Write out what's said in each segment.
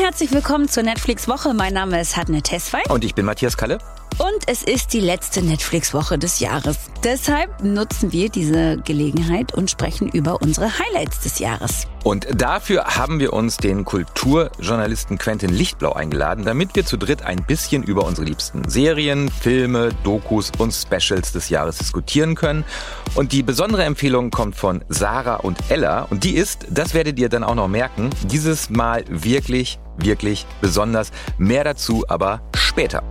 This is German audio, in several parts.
herzlich willkommen zur Netflix-Woche. Mein Name ist Hadne Tesfay. Und ich bin Matthias Kalle. Und es ist die letzte Netflix-Woche des Jahres. Deshalb nutzen wir diese Gelegenheit und sprechen über unsere Highlights des Jahres. Und dafür haben wir uns den Kulturjournalisten Quentin Lichtblau eingeladen, damit wir zu dritt ein bisschen über unsere liebsten Serien, Filme, Dokus und Specials des Jahres diskutieren können. Und die besondere Empfehlung kommt von Sarah und Ella. Und die ist, das werdet ihr dann auch noch merken, dieses Mal wirklich, wirklich besonders. Mehr dazu aber später.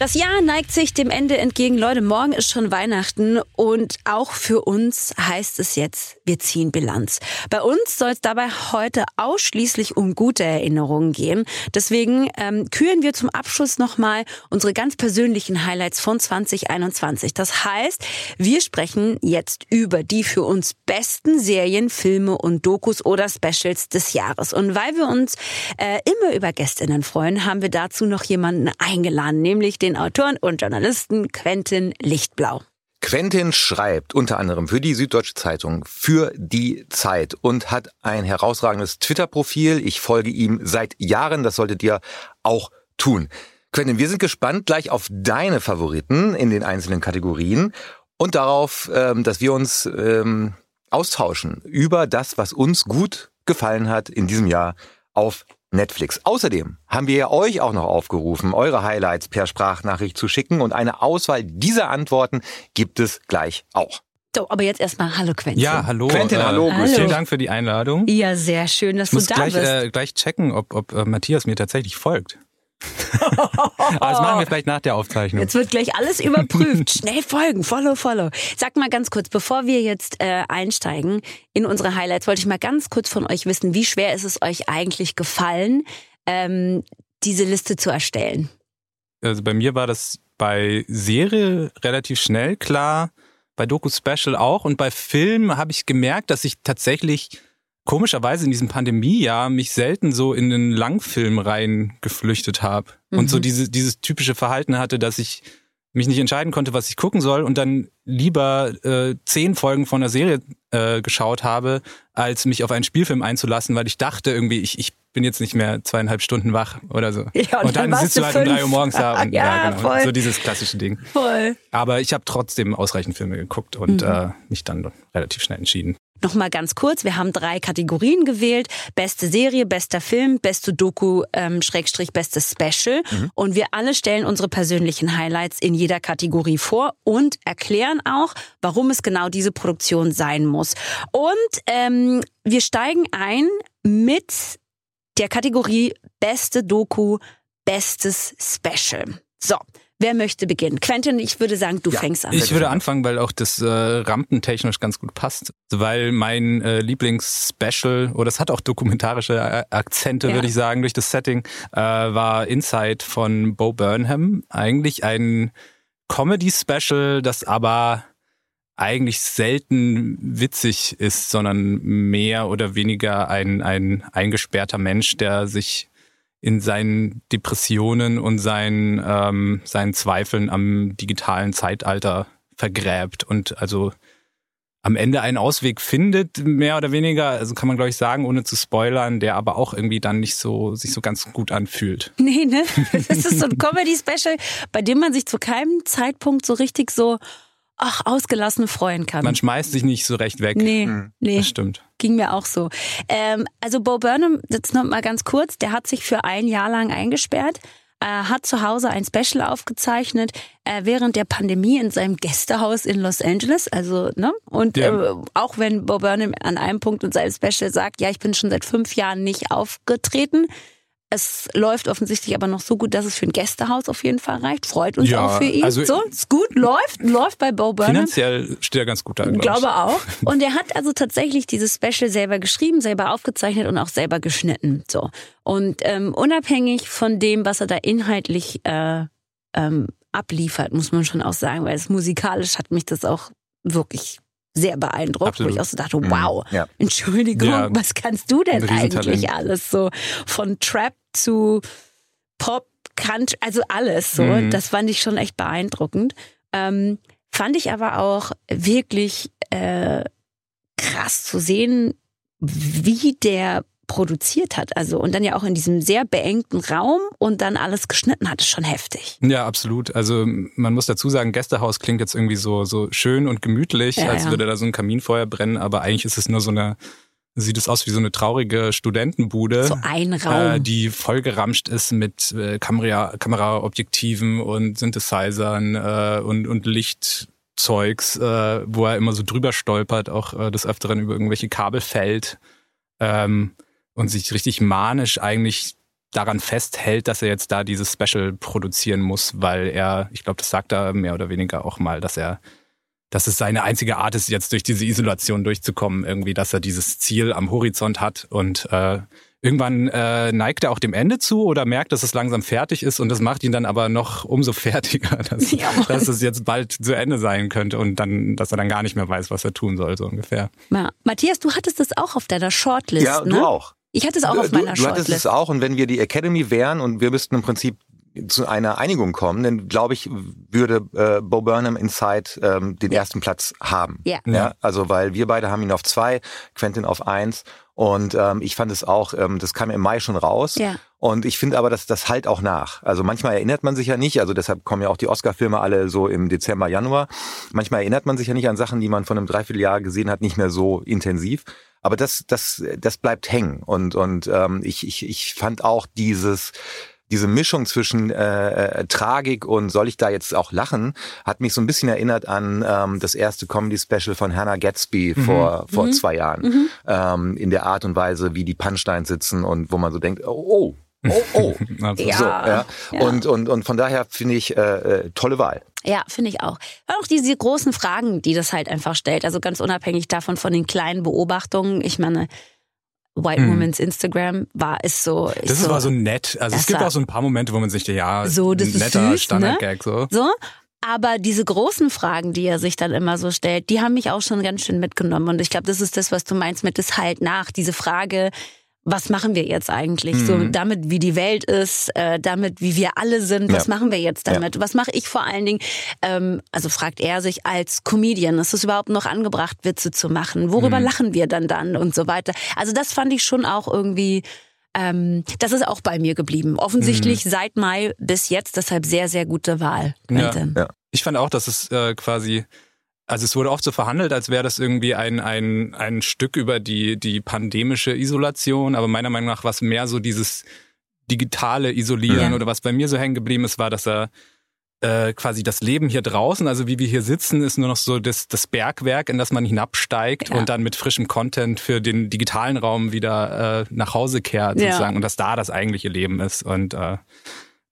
Das Jahr neigt sich dem Ende entgegen. Leute, morgen ist schon Weihnachten und auch für uns heißt es jetzt, wir ziehen Bilanz. Bei uns soll es dabei heute ausschließlich um gute Erinnerungen gehen. Deswegen ähm, küren wir zum Abschluss nochmal unsere ganz persönlichen Highlights von 2021. Das heißt, wir sprechen jetzt über die für uns besten Serien, Filme und Dokus oder Specials des Jahres. Und weil wir uns äh, immer über Gästinnen freuen, haben wir dazu noch jemanden eingeladen, nämlich den den Autoren und Journalisten Quentin Lichtblau. Quentin schreibt unter anderem für die Süddeutsche Zeitung, für die Zeit und hat ein herausragendes Twitter-Profil. Ich folge ihm seit Jahren, das solltet ihr auch tun. Quentin, wir sind gespannt gleich auf deine Favoriten in den einzelnen Kategorien und darauf, ähm, dass wir uns ähm, austauschen über das, was uns gut gefallen hat in diesem Jahr auf Netflix. Außerdem haben wir ja euch auch noch aufgerufen, eure Highlights per Sprachnachricht zu schicken und eine Auswahl dieser Antworten gibt es gleich auch. So, aber jetzt erstmal Hallo Quentin. Ja, hallo. Quentin, äh, hallo. Hallo. Vielen Dank für die Einladung. Ja, sehr schön, dass Ich muss du da gleich, bist. äh, gleich checken, ob, ob äh, Matthias mir tatsächlich folgt. Aber das machen wir vielleicht nach der Aufzeichnung. Jetzt wird gleich alles überprüft. Schnell folgen, follow, follow. Sag mal ganz kurz, bevor wir jetzt äh, einsteigen in unsere Highlights, wollte ich mal ganz kurz von euch wissen, wie schwer ist es euch eigentlich gefallen, ähm, diese Liste zu erstellen? Also bei mir war das bei Serie relativ schnell klar, bei Doku Special auch und bei Film habe ich gemerkt, dass ich tatsächlich komischerweise in diesem Pandemiejahr mich selten so in den Langfilm rein geflüchtet habe und so Mhm. diese, dieses typische Verhalten hatte, dass ich mich nicht entscheiden konnte, was ich gucken soll und dann lieber äh, zehn Folgen von der Serie äh, geschaut habe, als mich auf einen Spielfilm einzulassen, weil ich dachte irgendwie, ich, ich bin jetzt nicht mehr zweieinhalb Stunden wach oder so. Ja, und und, dann dann, sitzt du halt um drei fünf. Uhr morgens da und Ja, ja, genau, voll. so dieses klassische Ding. Voll. Aber ich habe trotzdem ausreichend Filme geguckt und Mhm. äh, mich dann relativ schnell entschieden. Nochmal ganz kurz, wir haben drei Kategorien gewählt. Beste Serie, bester Film, beste Doku, ähm, Schrägstrich, bestes Special. Und wir alle stellen unsere persönlichen Highlights in jeder Kategorie vor und erklären auch, warum es genau diese Produktion sein muss. Und ähm, wir steigen ein mit der Kategorie beste Doku, bestes Special. So, wer möchte beginnen? Quentin, ich würde sagen, du Ja, fängst an. Ich würde anfangen, weil auch das äh, rampentechnisch ganz gut passt. Weil mein äh, Lieblingsspecial, oder es hat auch dokumentarische äh, Akzente, Ja. würde ich sagen, durch das Setting, äh, war Inside von Bo Burnham. Eigentlich ein Comedy-Special, das aber eigentlich selten witzig ist, sondern mehr oder weniger ein, ein eingesperrter Mensch, der sich in seinen Depressionen und seinen, ähm, seinen Zweifeln am digitalen Zeitalter vergräbt und also am Ende einen Ausweg findet, mehr oder weniger, also kann man glaube ich sagen, ohne zu spoilern, der aber auch irgendwie dann nicht so, sich so ganz gut anfühlt. Nee, ne? Das ist so ein Comedy-Special, bei dem man sich zu keinem Zeitpunkt so richtig so, ach, ausgelassen freuen kann. Man schmeißt sich nicht so recht weg. nee, Mhm. nee, Das stimmt. ging mir auch so. Ähm, also Bo Burnham, jetzt noch mal ganz kurz, der hat sich für ein Jahr lang eingesperrt, äh, hat zu Hause ein Special aufgezeichnet äh, während der Pandemie in seinem Gästehaus in Los Angeles. Also, ne? Und Ja. äh, auch wenn Bo Burnham an einem Punkt in seinem Special sagt, ja, ich bin schon seit fünf Jahren nicht aufgetreten. Es läuft offensichtlich aber noch so gut, dass es für ein Gästehaus auf jeden Fall reicht. Freut uns Ja, auch für ihn. also- so, ist gut, läuft, läuft bei Bo Burnham. Finanziell steht er ganz gut da, Ich glaube ich. glaube auch. Und er hat also tatsächlich dieses Special selber geschrieben, selber aufgezeichnet und auch selber geschnitten. So. Und ähm, unabhängig von dem, was er da inhaltlich äh, ähm, abliefert, muss man schon auch sagen, weil es musikalisch hat mich das auch wirklich sehr beeindruckt, Absolut. wo ich auch so dachte, Mhm. wow, Ja. Entschuldigung, Ja. was kannst du denn eigentlich alles so von Trap zu Pop, Country, also alles so. Mhm. Das fand ich schon echt beeindruckend. Ähm, fand ich aber auch wirklich äh, krass zu sehen, wie der produziert hat. Also und dann ja auch in diesem sehr beengten Raum und dann alles geschnitten hat, ist schon heftig. Ja, absolut. Also man muss dazu sagen, Gästehaus klingt jetzt irgendwie so so schön und gemütlich, ja, als ja. würde da so ein Kaminfeuer brennen, aber eigentlich ist es nur so eine sieht es aus wie so eine traurige Studentenbude. So ein Raum. Äh, die vollgeramscht ist mit äh, Kamera, Kameraobjektiven und Synthesizern äh, und, und Lichtzeugs, äh, wo er immer so drüber stolpert, auch äh, des Öfteren über irgendwelche Kabel fällt ähm, und sich richtig manisch eigentlich daran festhält, dass er jetzt da dieses Special produzieren muss, weil er, ich glaube, das sagt er mehr oder weniger auch mal, dass er dass es seine einzige Art ist, jetzt durch diese Isolation durchzukommen, irgendwie, dass er dieses Ziel am Horizont hat und äh, irgendwann äh, neigt er auch dem Ende zu oder merkt, dass es langsam fertig ist und das macht ihn dann aber noch umso fertiger, dass, ja, dass es jetzt bald zu Ende sein könnte und dann, dass er dann gar nicht mehr weiß, was er tun soll, so ungefähr. Ja. Matthias, du hattest das auch auf deiner Shortlist. Ja, ne? du auch. Ich hatte es auch auf meiner du, du Shortlist. Du hattest es auch und wenn wir die Academy wären und wir müssten im Prinzip zu einer Einigung kommen, dann glaube ich, würde äh, Bo Burnham Inside ähm, den ja. ersten Platz haben. Ja. ja. Also weil wir beide haben ihn auf zwei, Quentin auf eins. Und ähm, ich fand es auch, ähm, das kam im Mai schon raus. Ja. Und ich finde aber, dass das halt auch nach. Also manchmal erinnert man sich ja nicht, also deshalb kommen ja auch die Oscar-Filme alle so im Dezember, Januar. Manchmal erinnert man sich ja nicht an Sachen, die man von einem Dreivierteljahr gesehen hat, nicht mehr so intensiv. Aber das, das, das bleibt hängen. Und, und ähm, ich, ich, ich fand auch dieses diese Mischung zwischen äh, äh, Tragik und soll ich da jetzt auch lachen, hat mich so ein bisschen erinnert an ähm, das erste Comedy-Special von Hannah Gatsby mhm. vor, vor mhm. zwei Jahren. Mhm. Ähm, in der Art und Weise, wie die Punchlines sitzen und wo man so denkt, oh, oh Oh, oh. ja, so, ja. ja. Und, und, und von daher finde ich äh, äh, tolle Wahl. Ja, finde ich auch. Auch diese großen Fragen, die das halt einfach stellt. Also ganz unabhängig davon von den kleinen Beobachtungen. Ich meine, White hm. Woman's Instagram war ist so. Das so, war so nett. Also es gibt auch so ein paar Momente, wo man sich ja so das netter süß, Standard-Gag ne? so. So. Aber diese großen Fragen, die er sich dann immer so stellt, die haben mich auch schon ganz schön mitgenommen. Und ich glaube, das ist das, was du meinst mit das halt nach. Diese Frage, was machen wir jetzt eigentlich? Mhm. So damit, wie die Welt ist, äh, damit, wie wir alle sind, was ja. machen wir jetzt damit? Ja. Was mache ich vor allen Dingen? Ähm, also fragt er sich als Comedian, ist es überhaupt noch angebracht, Witze zu machen? Worüber mhm. lachen wir dann dann und so weiter? Also das fand ich schon auch irgendwie. Ähm, das ist auch bei mir geblieben. Offensichtlich mhm. seit Mai bis jetzt, deshalb sehr, sehr gute Wahl. Ja. ja. Ich fand auch, dass es äh, quasi also es wurde oft so verhandelt, als wäre das irgendwie ein, ein, ein Stück über die, die pandemische Isolation, aber meiner Meinung nach war es mehr so dieses digitale Isolieren ja. oder was bei mir so hängen geblieben ist, war, dass er äh, quasi das Leben hier draußen, also wie wir hier sitzen, ist nur noch so das, das Bergwerk, in das man hinabsteigt ja. und dann mit frischem Content für den digitalen Raum wieder äh, nach Hause kehrt sozusagen ja. und dass da das eigentliche Leben ist und äh,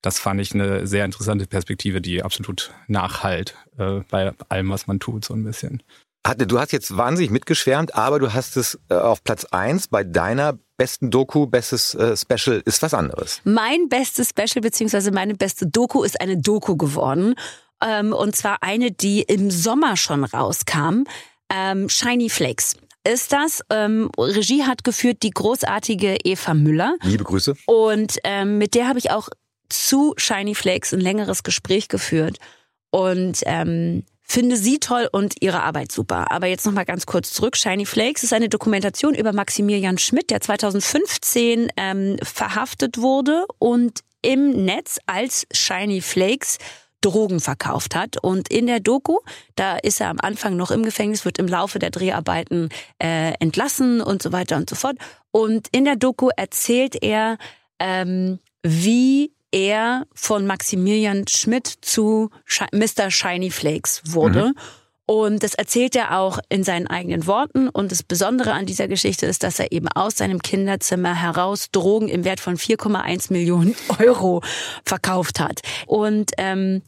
das fand ich eine sehr interessante Perspektive, die absolut nachhalt äh, bei allem, was man tut, so ein bisschen. Hatte, du hast jetzt wahnsinnig mitgeschwärmt, aber du hast es äh, auf Platz eins bei deiner besten Doku, bestes äh, Special ist was anderes. Mein bestes Special beziehungsweise meine beste Doku ist eine Doku geworden. Ähm, und zwar eine, die im Sommer schon rauskam. Ähm, Shiny Flakes ist das. Ähm, Regie hat geführt die großartige Eva Müller. Liebe Grüße. Und ähm, mit der habe ich auch zu Shiny Flakes ein längeres Gespräch geführt und ähm, finde sie toll und ihre Arbeit super. Aber jetzt noch mal ganz kurz zurück. Shiny Flakes ist eine Dokumentation über Maximilian Schmidt, der 2015 ähm, verhaftet wurde und im Netz als Shiny Flakes Drogen verkauft hat. Und in der Doku, da ist er am Anfang noch im Gefängnis, wird im Laufe der Dreharbeiten äh, entlassen und so weiter und so fort. Und in der Doku erzählt er, ähm, wie er von Maximilian Schmidt zu Mr. Shiny Flakes wurde. Mhm. Und das erzählt er auch in seinen eigenen Worten. Und das Besondere an dieser Geschichte ist, dass er eben aus seinem Kinderzimmer heraus Drogen im Wert von 4,1 Millionen Euro verkauft hat. Und ähm,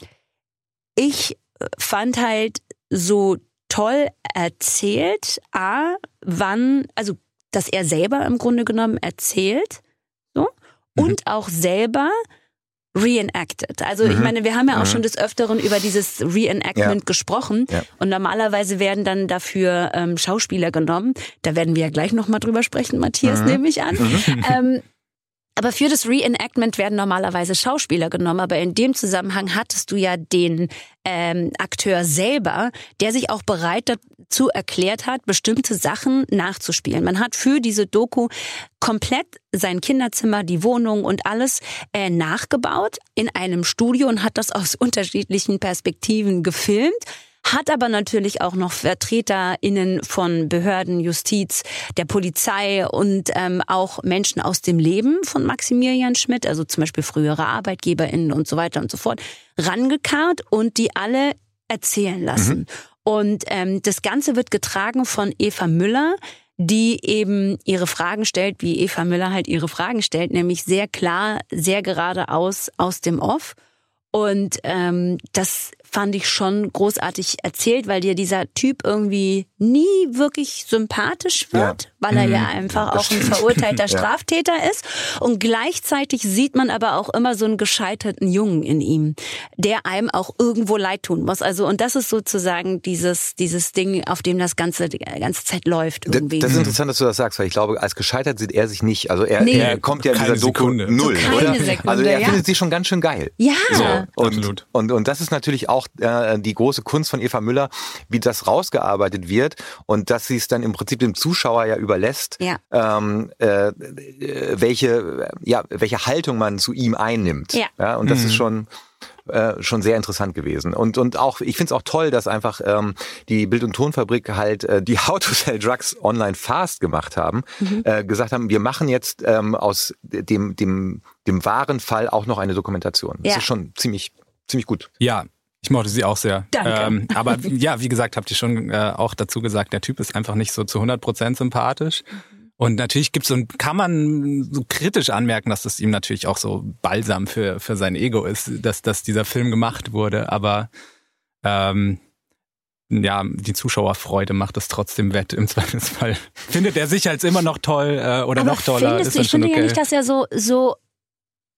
ich fand halt so toll erzählt, a, wann, also dass er selber im Grunde genommen erzählt, so, mhm. und auch selber reenacted. Also mhm. ich meine, wir haben ja auch mhm. schon des Öfteren über dieses Reenactment ja. gesprochen ja. und normalerweise werden dann dafür ähm, Schauspieler genommen. Da werden wir ja gleich nochmal drüber sprechen, Matthias, mhm. nehme ich an. Mhm. Ähm, Aber für das Reenactment werden normalerweise Schauspieler genommen, aber in dem Zusammenhang hattest du ja den ähm, Akteur selber, der sich auch bereit dazu erklärt hat, bestimmte Sachen nachzuspielen. Man hat für diese Doku komplett sein Kinderzimmer, die Wohnung und alles äh, nachgebaut in einem Studio und hat das aus unterschiedlichen Perspektiven gefilmt hat aber natürlich auch noch VertreterInnen von Behörden, Justiz, der Polizei und ähm, auch Menschen aus dem Leben von Maximilian Schmidt, also zum Beispiel frühere ArbeitgeberInnen und so weiter und so fort, rangekarrt und die alle erzählen lassen. Mhm. Und ähm, das Ganze wird getragen von Eva Müller, die eben ihre Fragen stellt, wie Eva Müller halt ihre Fragen stellt, nämlich sehr klar, sehr geradeaus aus dem Off. Und ähm, das fand ich schon großartig erzählt, weil dir dieser Typ irgendwie nie wirklich sympathisch wird, ja. weil er mhm. ja einfach auch ein verurteilter Straftäter ja. ist. Und gleichzeitig sieht man aber auch immer so einen gescheiterten Jungen in ihm, der einem auch irgendwo leid tun muss. Also, und das ist sozusagen dieses, dieses Ding, auf dem das Ganze die ganze Zeit läuft. Irgendwie. Das ist interessant, dass du das sagst, weil ich glaube, als gescheitert sieht er sich nicht. Also er, nee. er kommt ja in dieser Doku null, so oder? Sekunde, also er findet sie schon ganz schön geil. Ja. So. Und, Absolut. Und, und das ist natürlich auch auch äh, die große Kunst von Eva Müller, wie das rausgearbeitet wird und dass sie es dann im Prinzip dem Zuschauer ja überlässt, ja. Ähm, äh, welche, ja, welche Haltung man zu ihm einnimmt. Ja. ja und das mhm. ist schon äh, schon sehr interessant gewesen. Und, und auch, ich finde es auch toll, dass einfach ähm, die Bild- und Tonfabrik halt äh, die How to Sell Drugs online fast gemacht haben, mhm. äh, gesagt haben, wir machen jetzt ähm, aus dem, dem, dem wahren Fall auch noch eine Dokumentation. Ja. Das ist schon ziemlich, ziemlich gut. Ja, ich mochte sie auch sehr. Danke. Ähm, aber ja, wie gesagt, habt ihr schon äh, auch dazu gesagt, der Typ ist einfach nicht so zu 100 Prozent sympathisch. Und natürlich gibt's so, kann man so kritisch anmerken, dass das ihm natürlich auch so balsam für, für sein Ego ist, dass, dass dieser Film gemacht wurde. Aber ähm, ja, die Zuschauerfreude macht es trotzdem wett im Zweifelsfall. Findet er sich als immer noch toll äh, oder Aber noch toller? Findest ist du, ich finde okay. ja nicht, dass er so, so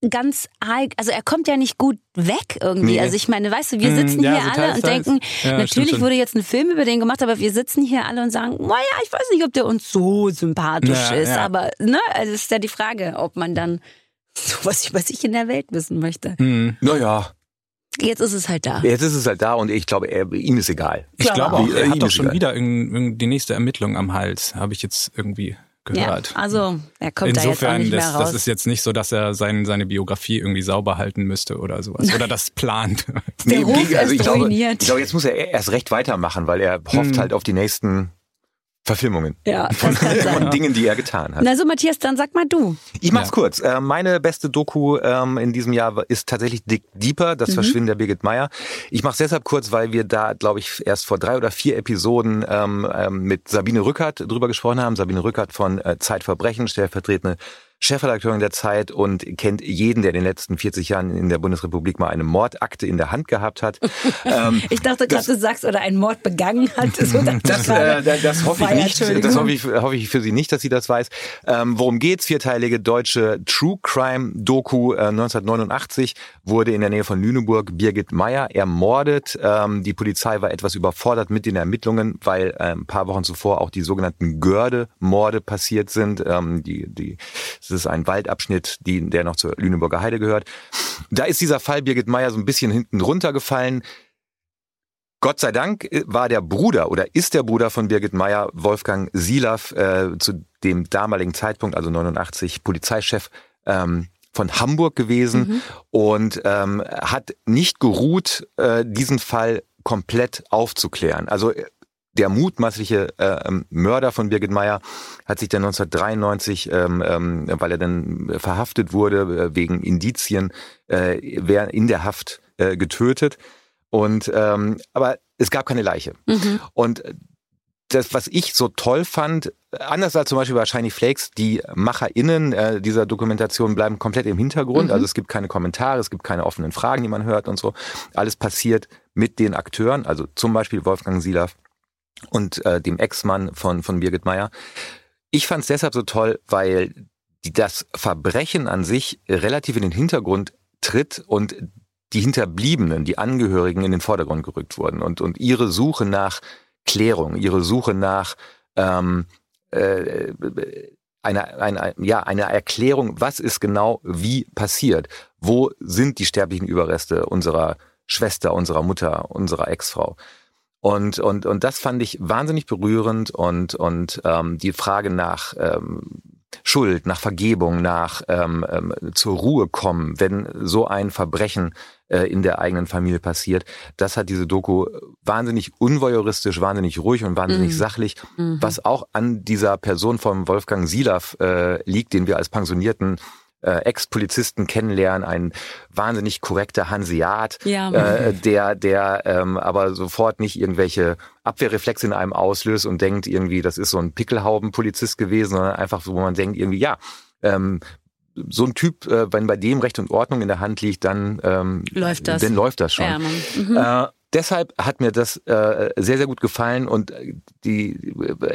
ganz arg, also er kommt ja nicht gut weg irgendwie. Nee. Also ich meine, weißt du, wir hm, sitzen mm, ja, hier so alle und denken, ja, natürlich wurde jetzt ein Film über den gemacht, aber wir sitzen hier alle und sagen, naja, ich weiß nicht, ob der uns so sympathisch ja, ist, ja. aber ne, also ist ja die Frage, ob man dann sowas über sich in der Welt wissen möchte. Hm. Naja. Jetzt ist es halt da. Jetzt ist es halt da und ich glaube, er, ihm ist egal. Ich glaube auch, er hat doch schon egal. wieder die nächste Ermittlung am Hals, habe ich jetzt irgendwie gehört. Ja, also er kommt Insofern, da jetzt auch nicht das, mehr raus. das ist jetzt nicht so, dass er sein, seine Biografie irgendwie sauber halten müsste oder sowas. Oder das plant. Der nee, Ruf also ich glaube, ich glaube, jetzt muss er erst recht weitermachen, weil er hofft hm. halt auf die nächsten Verfilmungen ja, von, von Dingen, die er getan hat. Na so, Matthias, dann sag mal du. Ich mach's ja. kurz. Äh, meine beste Doku ähm, in diesem Jahr ist tatsächlich Dick Deeper, das mhm. Verschwinden der Birgit Meyer. Ich mach's deshalb kurz, weil wir da, glaube ich, erst vor drei oder vier Episoden ähm, ähm, mit Sabine Rückert drüber gesprochen haben. Sabine Rückert von äh, Zeitverbrechen, stellvertretende Chefredakteurin der Zeit und kennt jeden, der in den letzten 40 Jahren in der Bundesrepublik mal eine Mordakte in der Hand gehabt hat. ähm, ich dachte gerade, du sagst, oder einen Mord begangen hat. So das, äh, das hoffe ich nicht. Das hoffe ich, hoffe ich für sie nicht, dass sie das weiß. Ähm, worum geht's? Vierteilige deutsche True Crime Doku äh, 1989 wurde in der Nähe von Lüneburg Birgit Meyer ermordet. Ähm, die Polizei war etwas überfordert mit den Ermittlungen, weil äh, ein paar Wochen zuvor auch die sogenannten Görde-Morde passiert sind. Ähm, die, die ist ein Waldabschnitt, die, der noch zur Lüneburger Heide gehört. Da ist dieser Fall Birgit Meyer so ein bisschen hinten runtergefallen. Gott sei Dank äh, war der Bruder oder ist der Bruder von Birgit Meyer, Wolfgang Silav, äh, zu dem damaligen Zeitpunkt, also 89, Polizeichef ähm, von Hamburg gewesen mhm. und ähm, hat nicht geruht, äh, diesen Fall komplett aufzuklären. Also äh, der mutmaßliche äh, ähm, Mörder von Birgit Meyer hat sich dann 1993, ähm, ähm, weil er dann verhaftet wurde äh, wegen Indizien, äh, in der Haft äh, getötet. Und ähm, aber es gab keine Leiche. Mhm. Und das, was ich so toll fand, anders als zum Beispiel bei Shiny Flakes, die MacherInnen äh, dieser Dokumentation bleiben komplett im Hintergrund. Mhm. Also es gibt keine Kommentare, es gibt keine offenen Fragen, die man hört und so. Alles passiert mit den Akteuren, also zum Beispiel Wolfgang Silav und äh, dem Ex-Mann von, von Birgit Meyer. Ich fand es deshalb so toll, weil das Verbrechen an sich relativ in den Hintergrund tritt und die Hinterbliebenen, die Angehörigen in den Vordergrund gerückt wurden und, und ihre Suche nach Klärung, ihre Suche nach ähm, äh, eine, eine, ja, eine Erklärung, was ist genau wie passiert. Wo sind die sterblichen Überreste unserer Schwester, unserer Mutter, unserer Ex-Frau? Und, und, und das fand ich wahnsinnig berührend und, und ähm, die Frage nach ähm, Schuld, nach Vergebung, nach ähm, ähm, zur Ruhe kommen, wenn so ein Verbrechen äh, in der eigenen Familie passiert. Das hat diese Doku wahnsinnig unvoyeuristisch, wahnsinnig ruhig und wahnsinnig mhm. sachlich, mhm. was auch an dieser Person von Wolfgang Silaff äh, liegt, den wir als pensionierten äh, Ex-Polizisten kennenlernen, ein wahnsinnig korrekter Hanseat, ja. äh, der, der ähm, aber sofort nicht irgendwelche Abwehrreflexe in einem auslöst und denkt irgendwie, das ist so ein Pickelhauben-Polizist gewesen, sondern einfach so, wo man denkt irgendwie, ja, ähm, so ein Typ, äh, wenn bei dem Recht und Ordnung in der Hand liegt, dann ähm, läuft das. Dann läuft das schon. Ja, mhm. äh, deshalb hat mir das äh, sehr, sehr gut gefallen und die,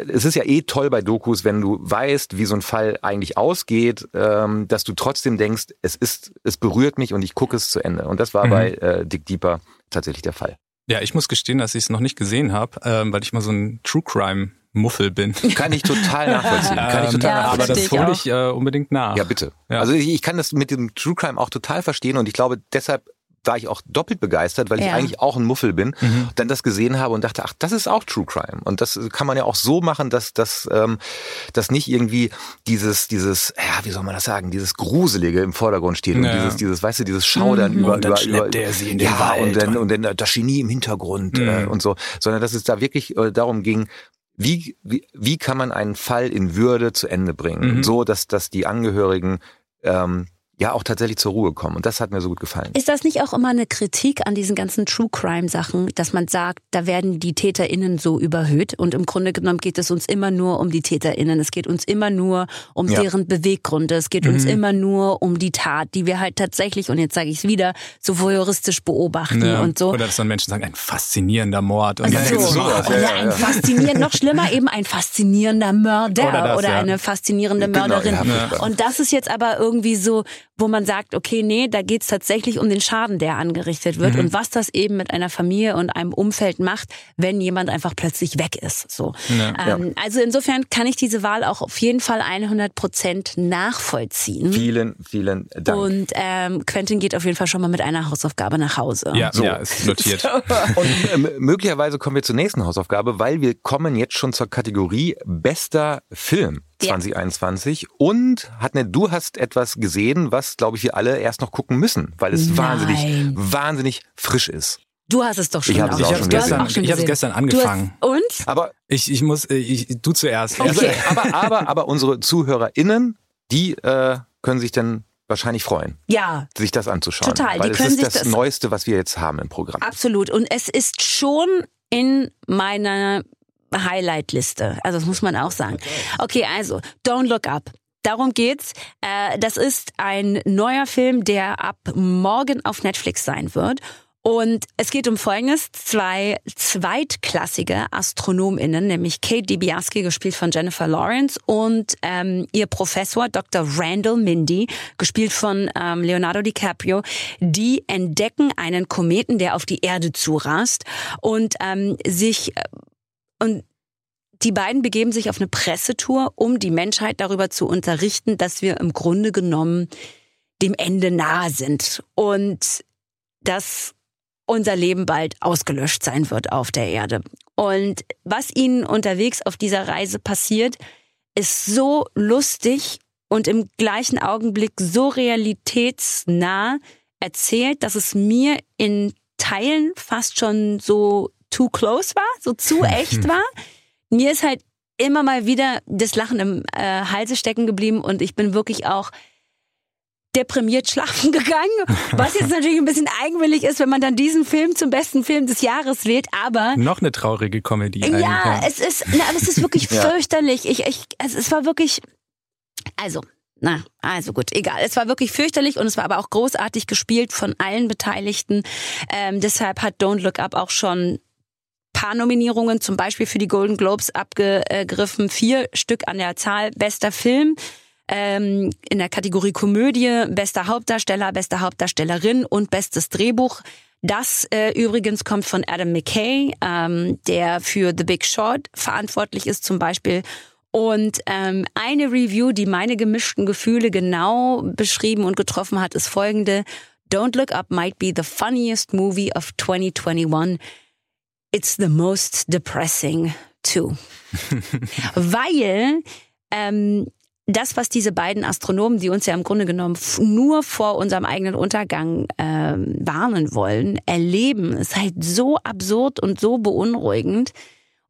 es ist ja eh toll bei Dokus, wenn du weißt, wie so ein Fall eigentlich ausgeht, ähm, dass du trotzdem denkst, es ist, es berührt mich und ich gucke es zu Ende. Und das war mhm. bei äh, Dick Deeper tatsächlich der Fall. Ja, ich muss gestehen, dass ich es noch nicht gesehen habe, ähm, weil ich mal so ein True Crime Muffel bin. Kann ich total nachvollziehen. Kann ich total ja, nachvollziehen. Aber das hole ich äh, unbedingt nach. Ja, bitte. Ja. Also ich, ich kann das mit dem True Crime auch total verstehen und ich glaube, deshalb war ich auch doppelt begeistert, weil ja. ich eigentlich auch ein Muffel bin, mhm. dann das gesehen habe und dachte, ach, das ist auch True Crime. Und das kann man ja auch so machen, dass dass, ähm, dass nicht irgendwie dieses, dieses, ja, wie soll man das sagen, dieses Gruselige im Vordergrund steht ja. und dieses, dieses, weißt du, dieses Schaudern mhm. über, und dann über, über der sie in den ja, Wald und dann, und dann das Genie im Hintergrund mhm. äh, und so, sondern dass es da wirklich äh, darum ging, wie, wie, wie kann man einen Fall in Würde zu Ende bringen, mhm. so dass, dass die Angehörigen ähm, ja auch tatsächlich zur Ruhe kommen. Und das hat mir so gut gefallen. Ist das nicht auch immer eine Kritik an diesen ganzen True Crime Sachen, dass man sagt, da werden die TäterInnen so überhöht und im Grunde genommen geht es uns immer nur um die TäterInnen. Es geht uns immer nur um ja. deren Beweggründe. Es geht mhm. uns immer nur um die Tat, die wir halt tatsächlich, und jetzt sage ich es wieder, so voyeuristisch beobachten ja. und so. Oder dass dann Menschen sagen, ein faszinierender Mord. Und also so. Oder ein faszinierender, noch schlimmer eben ein faszinierender Mörder oder, das, oder eine faszinierende genau, Mörderin. Und das ist jetzt aber irgendwie so, wo man sagt, okay, nee, da geht's tatsächlich um den Schaden, der angerichtet wird mhm. und was das eben mit einer Familie und einem Umfeld macht, wenn jemand einfach plötzlich weg ist. So. Ja. Ähm, also insofern kann ich diese Wahl auch auf jeden Fall 100 Prozent nachvollziehen. Vielen, vielen Dank. Und ähm, Quentin geht auf jeden Fall schon mal mit einer Hausaufgabe nach Hause. Ja, so. ja ist notiert. und äh, möglicherweise kommen wir zur nächsten Hausaufgabe, weil wir kommen jetzt schon zur Kategorie bester Film. 2021. Ja. Und Hatne, du hast etwas gesehen, was, glaube ich, wir alle erst noch gucken müssen, weil es Nein. wahnsinnig, wahnsinnig frisch ist. Du hast es doch schon. Ich habe es schon gestern, ich habe es gestern angefangen. und? Aber ich, ich muss, ich, du zuerst. Okay. aber, aber, aber unsere ZuhörerInnen, die äh, können sich dann wahrscheinlich freuen. Ja. Sich das anzuschauen. Total. Weil die es können ist sich das, das Neueste, was wir jetzt haben im Programm. Absolut. Und es ist schon in meiner Highlight-Liste. Also das muss man auch sagen. Okay, also Don't Look Up. Darum geht's. Äh, das ist ein neuer Film, der ab morgen auf Netflix sein wird. Und es geht um Folgendes. Zwei zweitklassige AstronomInnen, nämlich Kate DiBiase, gespielt von Jennifer Lawrence, und ähm, ihr Professor Dr. Randall Mindy, gespielt von ähm, Leonardo DiCaprio, die entdecken einen Kometen, der auf die Erde zurast und ähm, sich äh, und die beiden begeben sich auf eine Pressetour, um die Menschheit darüber zu unterrichten, dass wir im Grunde genommen dem Ende nahe sind und dass unser Leben bald ausgelöscht sein wird auf der Erde. Und was ihnen unterwegs auf dieser Reise passiert, ist so lustig und im gleichen Augenblick so realitätsnah erzählt, dass es mir in Teilen fast schon so too close war, so zu echt war. Mir ist halt immer mal wieder das Lachen im äh, Halse stecken geblieben und ich bin wirklich auch deprimiert schlafen gegangen, was jetzt natürlich ein bisschen eigenwillig ist, wenn man dann diesen Film zum besten Film des Jahres wählt, aber noch eine traurige Komödie. Ja, es ist, na, aber es ist wirklich ja. fürchterlich. Ich, ich, es, es war wirklich, also na, also gut, egal. Es war wirklich fürchterlich und es war aber auch großartig gespielt von allen Beteiligten. Ähm, deshalb hat Don't Look Up auch schon paar Nominierungen, zum Beispiel für die Golden Globes abgegriffen. Vier Stück an der Zahl. Bester Film. Ähm, in der Kategorie Komödie, bester Hauptdarsteller, beste Hauptdarstellerin und bestes Drehbuch. Das äh, übrigens kommt von Adam McKay, ähm, der für The Big Short verantwortlich ist zum Beispiel Und ähm, eine Review, die meine gemischten Gefühle genau beschrieben und getroffen hat, ist folgende. Don't Look Up might be the funniest movie of 2021. It's the most depressing too. Weil ähm, das, was diese beiden Astronomen, die uns ja im Grunde genommen nur vor unserem eigenen Untergang ähm, warnen wollen, erleben, ist halt so absurd und so beunruhigend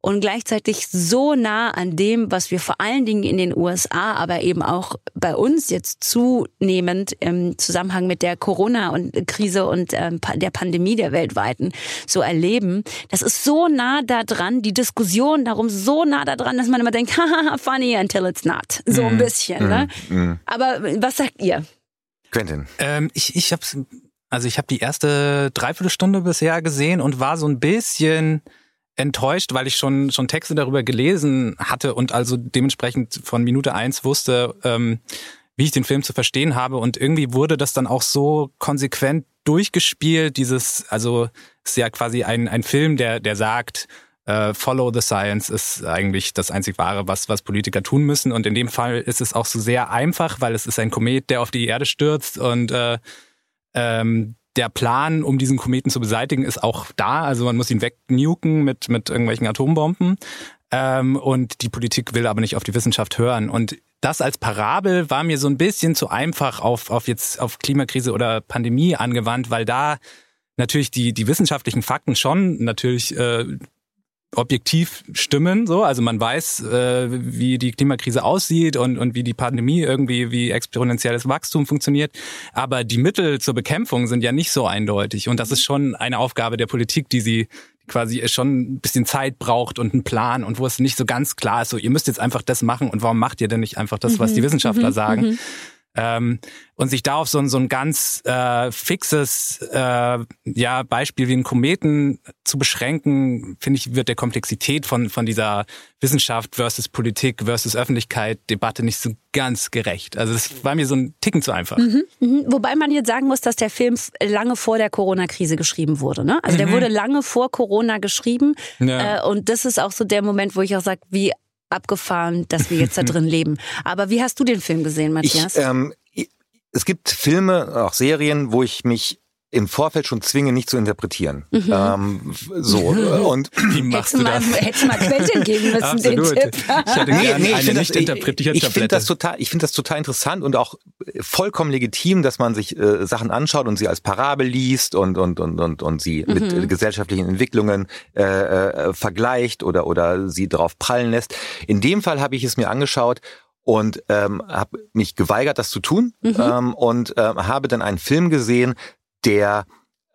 und gleichzeitig so nah an dem, was wir vor allen Dingen in den USA, aber eben auch bei uns jetzt zunehmend im Zusammenhang mit der Corona-Krise und ähm, der Pandemie der weltweiten so erleben. Das ist so nah da dran, die Diskussion darum so nah da dran, dass man immer denkt, haha, funny until it's not. So ein mhm. bisschen. Mm, ne? Mm. Aber was sagt ihr? Quentin. Ähm, ich ich habe also ich habe die erste Dreiviertelstunde bisher gesehen und war so ein bisschen enttäuscht, weil ich schon, schon Texte darüber gelesen hatte und also dementsprechend von Minute eins wusste, ähm, wie ich den Film zu verstehen habe. Und irgendwie wurde das dann auch so konsequent durchgespielt. Dieses, also ist ja quasi ein, ein Film, der, der sagt, äh, Follow the Science ist eigentlich das einzig Wahre, was, was Politiker tun müssen. Und in dem Fall ist es auch so sehr einfach, weil es ist ein Komet, der auf die Erde stürzt und äh, ähm, der Plan, um diesen Kometen zu beseitigen, ist auch da. Also man muss ihn wegnuken mit, mit irgendwelchen Atombomben. Ähm, und die Politik will aber nicht auf die Wissenschaft hören. Und das als Parabel war mir so ein bisschen zu einfach auf, auf jetzt auf Klimakrise oder Pandemie angewandt, weil da natürlich die, die wissenschaftlichen Fakten schon natürlich äh, objektiv stimmen. So, also man weiß, äh, wie die Klimakrise aussieht und und wie die Pandemie irgendwie wie exponentielles Wachstum funktioniert. Aber die Mittel zur Bekämpfung sind ja nicht so eindeutig und das ist schon eine Aufgabe der Politik, die sie quasi schon ein bisschen Zeit braucht und einen Plan und wo es nicht so ganz klar ist, so ihr müsst jetzt einfach das machen und warum macht ihr denn nicht einfach das, was die mhm. Wissenschaftler mhm. sagen? Mhm. Ähm, und sich da auf so ein, so ein ganz äh, fixes äh, ja, Beispiel wie einen Kometen zu beschränken, finde ich, wird der Komplexität von, von dieser Wissenschaft versus Politik versus Öffentlichkeit Debatte nicht so ganz gerecht. Also es war mir so ein Ticken zu einfach. Mhm, mh. Wobei man jetzt sagen muss, dass der Film lange vor der Corona-Krise geschrieben wurde. Ne? Also der mhm. wurde lange vor Corona geschrieben. Ja. Äh, und das ist auch so der Moment, wo ich auch sage, wie abgefahren, dass wir jetzt da drin leben. Aber wie hast du den Film gesehen, Matthias? Ich, ähm, es gibt Filme, auch Serien, wo ich mich im Vorfeld schon zwinge, nicht zu interpretieren. Mhm. Ähm, so und wie machst du das? Hättest mal Quentin geben müssen Absolut. den Tipp. Ich hatte nee, nee, eine nicht interpretierte Ich, ich finde das total, ich finde das total interessant und auch vollkommen legitim, dass man sich äh, Sachen anschaut und sie als Parabel liest und und und und und sie mhm. mit äh, gesellschaftlichen Entwicklungen äh, äh, vergleicht oder oder sie darauf prallen lässt. In dem Fall habe ich es mir angeschaut und ähm, habe mich geweigert, das zu tun mhm. ähm, und äh, habe dann einen Film gesehen, der,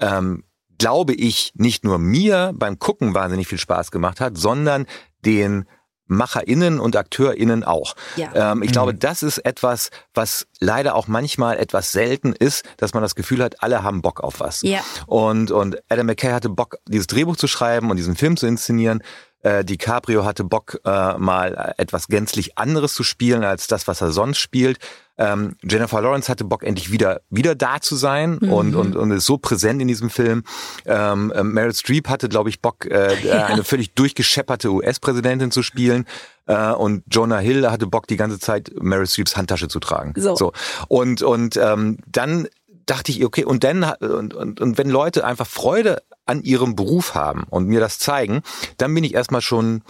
ähm, glaube ich, nicht nur mir beim Gucken wahnsinnig viel Spaß gemacht hat, sondern den MacherInnen und AkteurInnen auch. Ja. Ähm, ich mhm. glaube, das ist etwas, was leider auch manchmal etwas selten ist, dass man das Gefühl hat, alle haben Bock auf was. Ja. Und, und Adam McKay hatte Bock, dieses Drehbuch zu schreiben und diesen Film zu inszenieren. Äh, DiCaprio hatte Bock, äh, mal etwas gänzlich anderes zu spielen als das, was er sonst spielt. Ähm, Jennifer Lawrence hatte Bock, endlich wieder wieder da zu sein mhm. und, und, und ist so präsent in diesem Film. Ähm, äh, Meryl Streep hatte, glaube ich, Bock, äh, ja. eine völlig durchgeschepperte US-Präsidentin zu spielen. Äh, und Jonah Hill hatte Bock, die ganze Zeit Meryl Streeps Handtasche zu tragen. So. so. Und, und ähm, dann dachte ich, okay, und dann und, und, und wenn Leute einfach Freude an ihrem Beruf haben und mir das zeigen, dann bin ich erstmal schon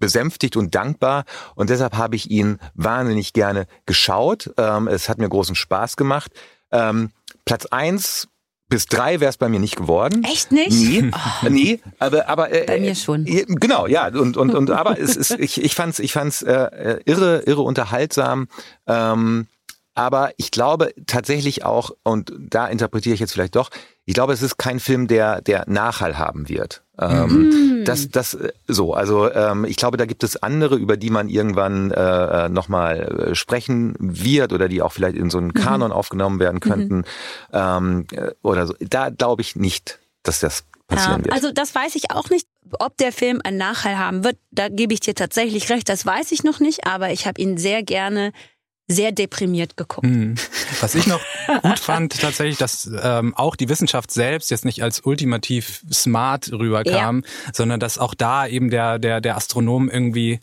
besänftigt und dankbar und deshalb habe ich ihn wahnsinnig gerne geschaut. Ähm, es hat mir großen Spaß gemacht. Ähm, Platz eins bis drei wäre es bei mir nicht geworden. Echt nicht? Nee, oh. nee aber aber äh, bei mir schon. Äh, genau, ja und und und aber es ist ich ich fand's ich fand's äh, äh, irre irre unterhaltsam. Ähm, aber ich glaube tatsächlich auch, und da interpretiere ich jetzt vielleicht doch, ich glaube, es ist kein Film, der, der Nachhall haben wird. Ähm, mhm. Das, das, äh, so, also ähm, ich glaube, da gibt es andere, über die man irgendwann äh, nochmal äh, sprechen wird oder die auch vielleicht in so einen mhm. Kanon mhm. aufgenommen werden könnten mhm. ähm, äh, oder so. Da glaube ich nicht, dass das passieren ja, wird. Also das weiß ich auch nicht. Ob der Film einen Nachhall haben wird, da gebe ich dir tatsächlich recht, das weiß ich noch nicht, aber ich habe ihn sehr gerne sehr deprimiert geguckt. Mhm. Was ich noch gut fand, tatsächlich, dass ähm, auch die Wissenschaft selbst jetzt nicht als ultimativ smart rüberkam, ja. sondern dass auch da eben der, der, der Astronom irgendwie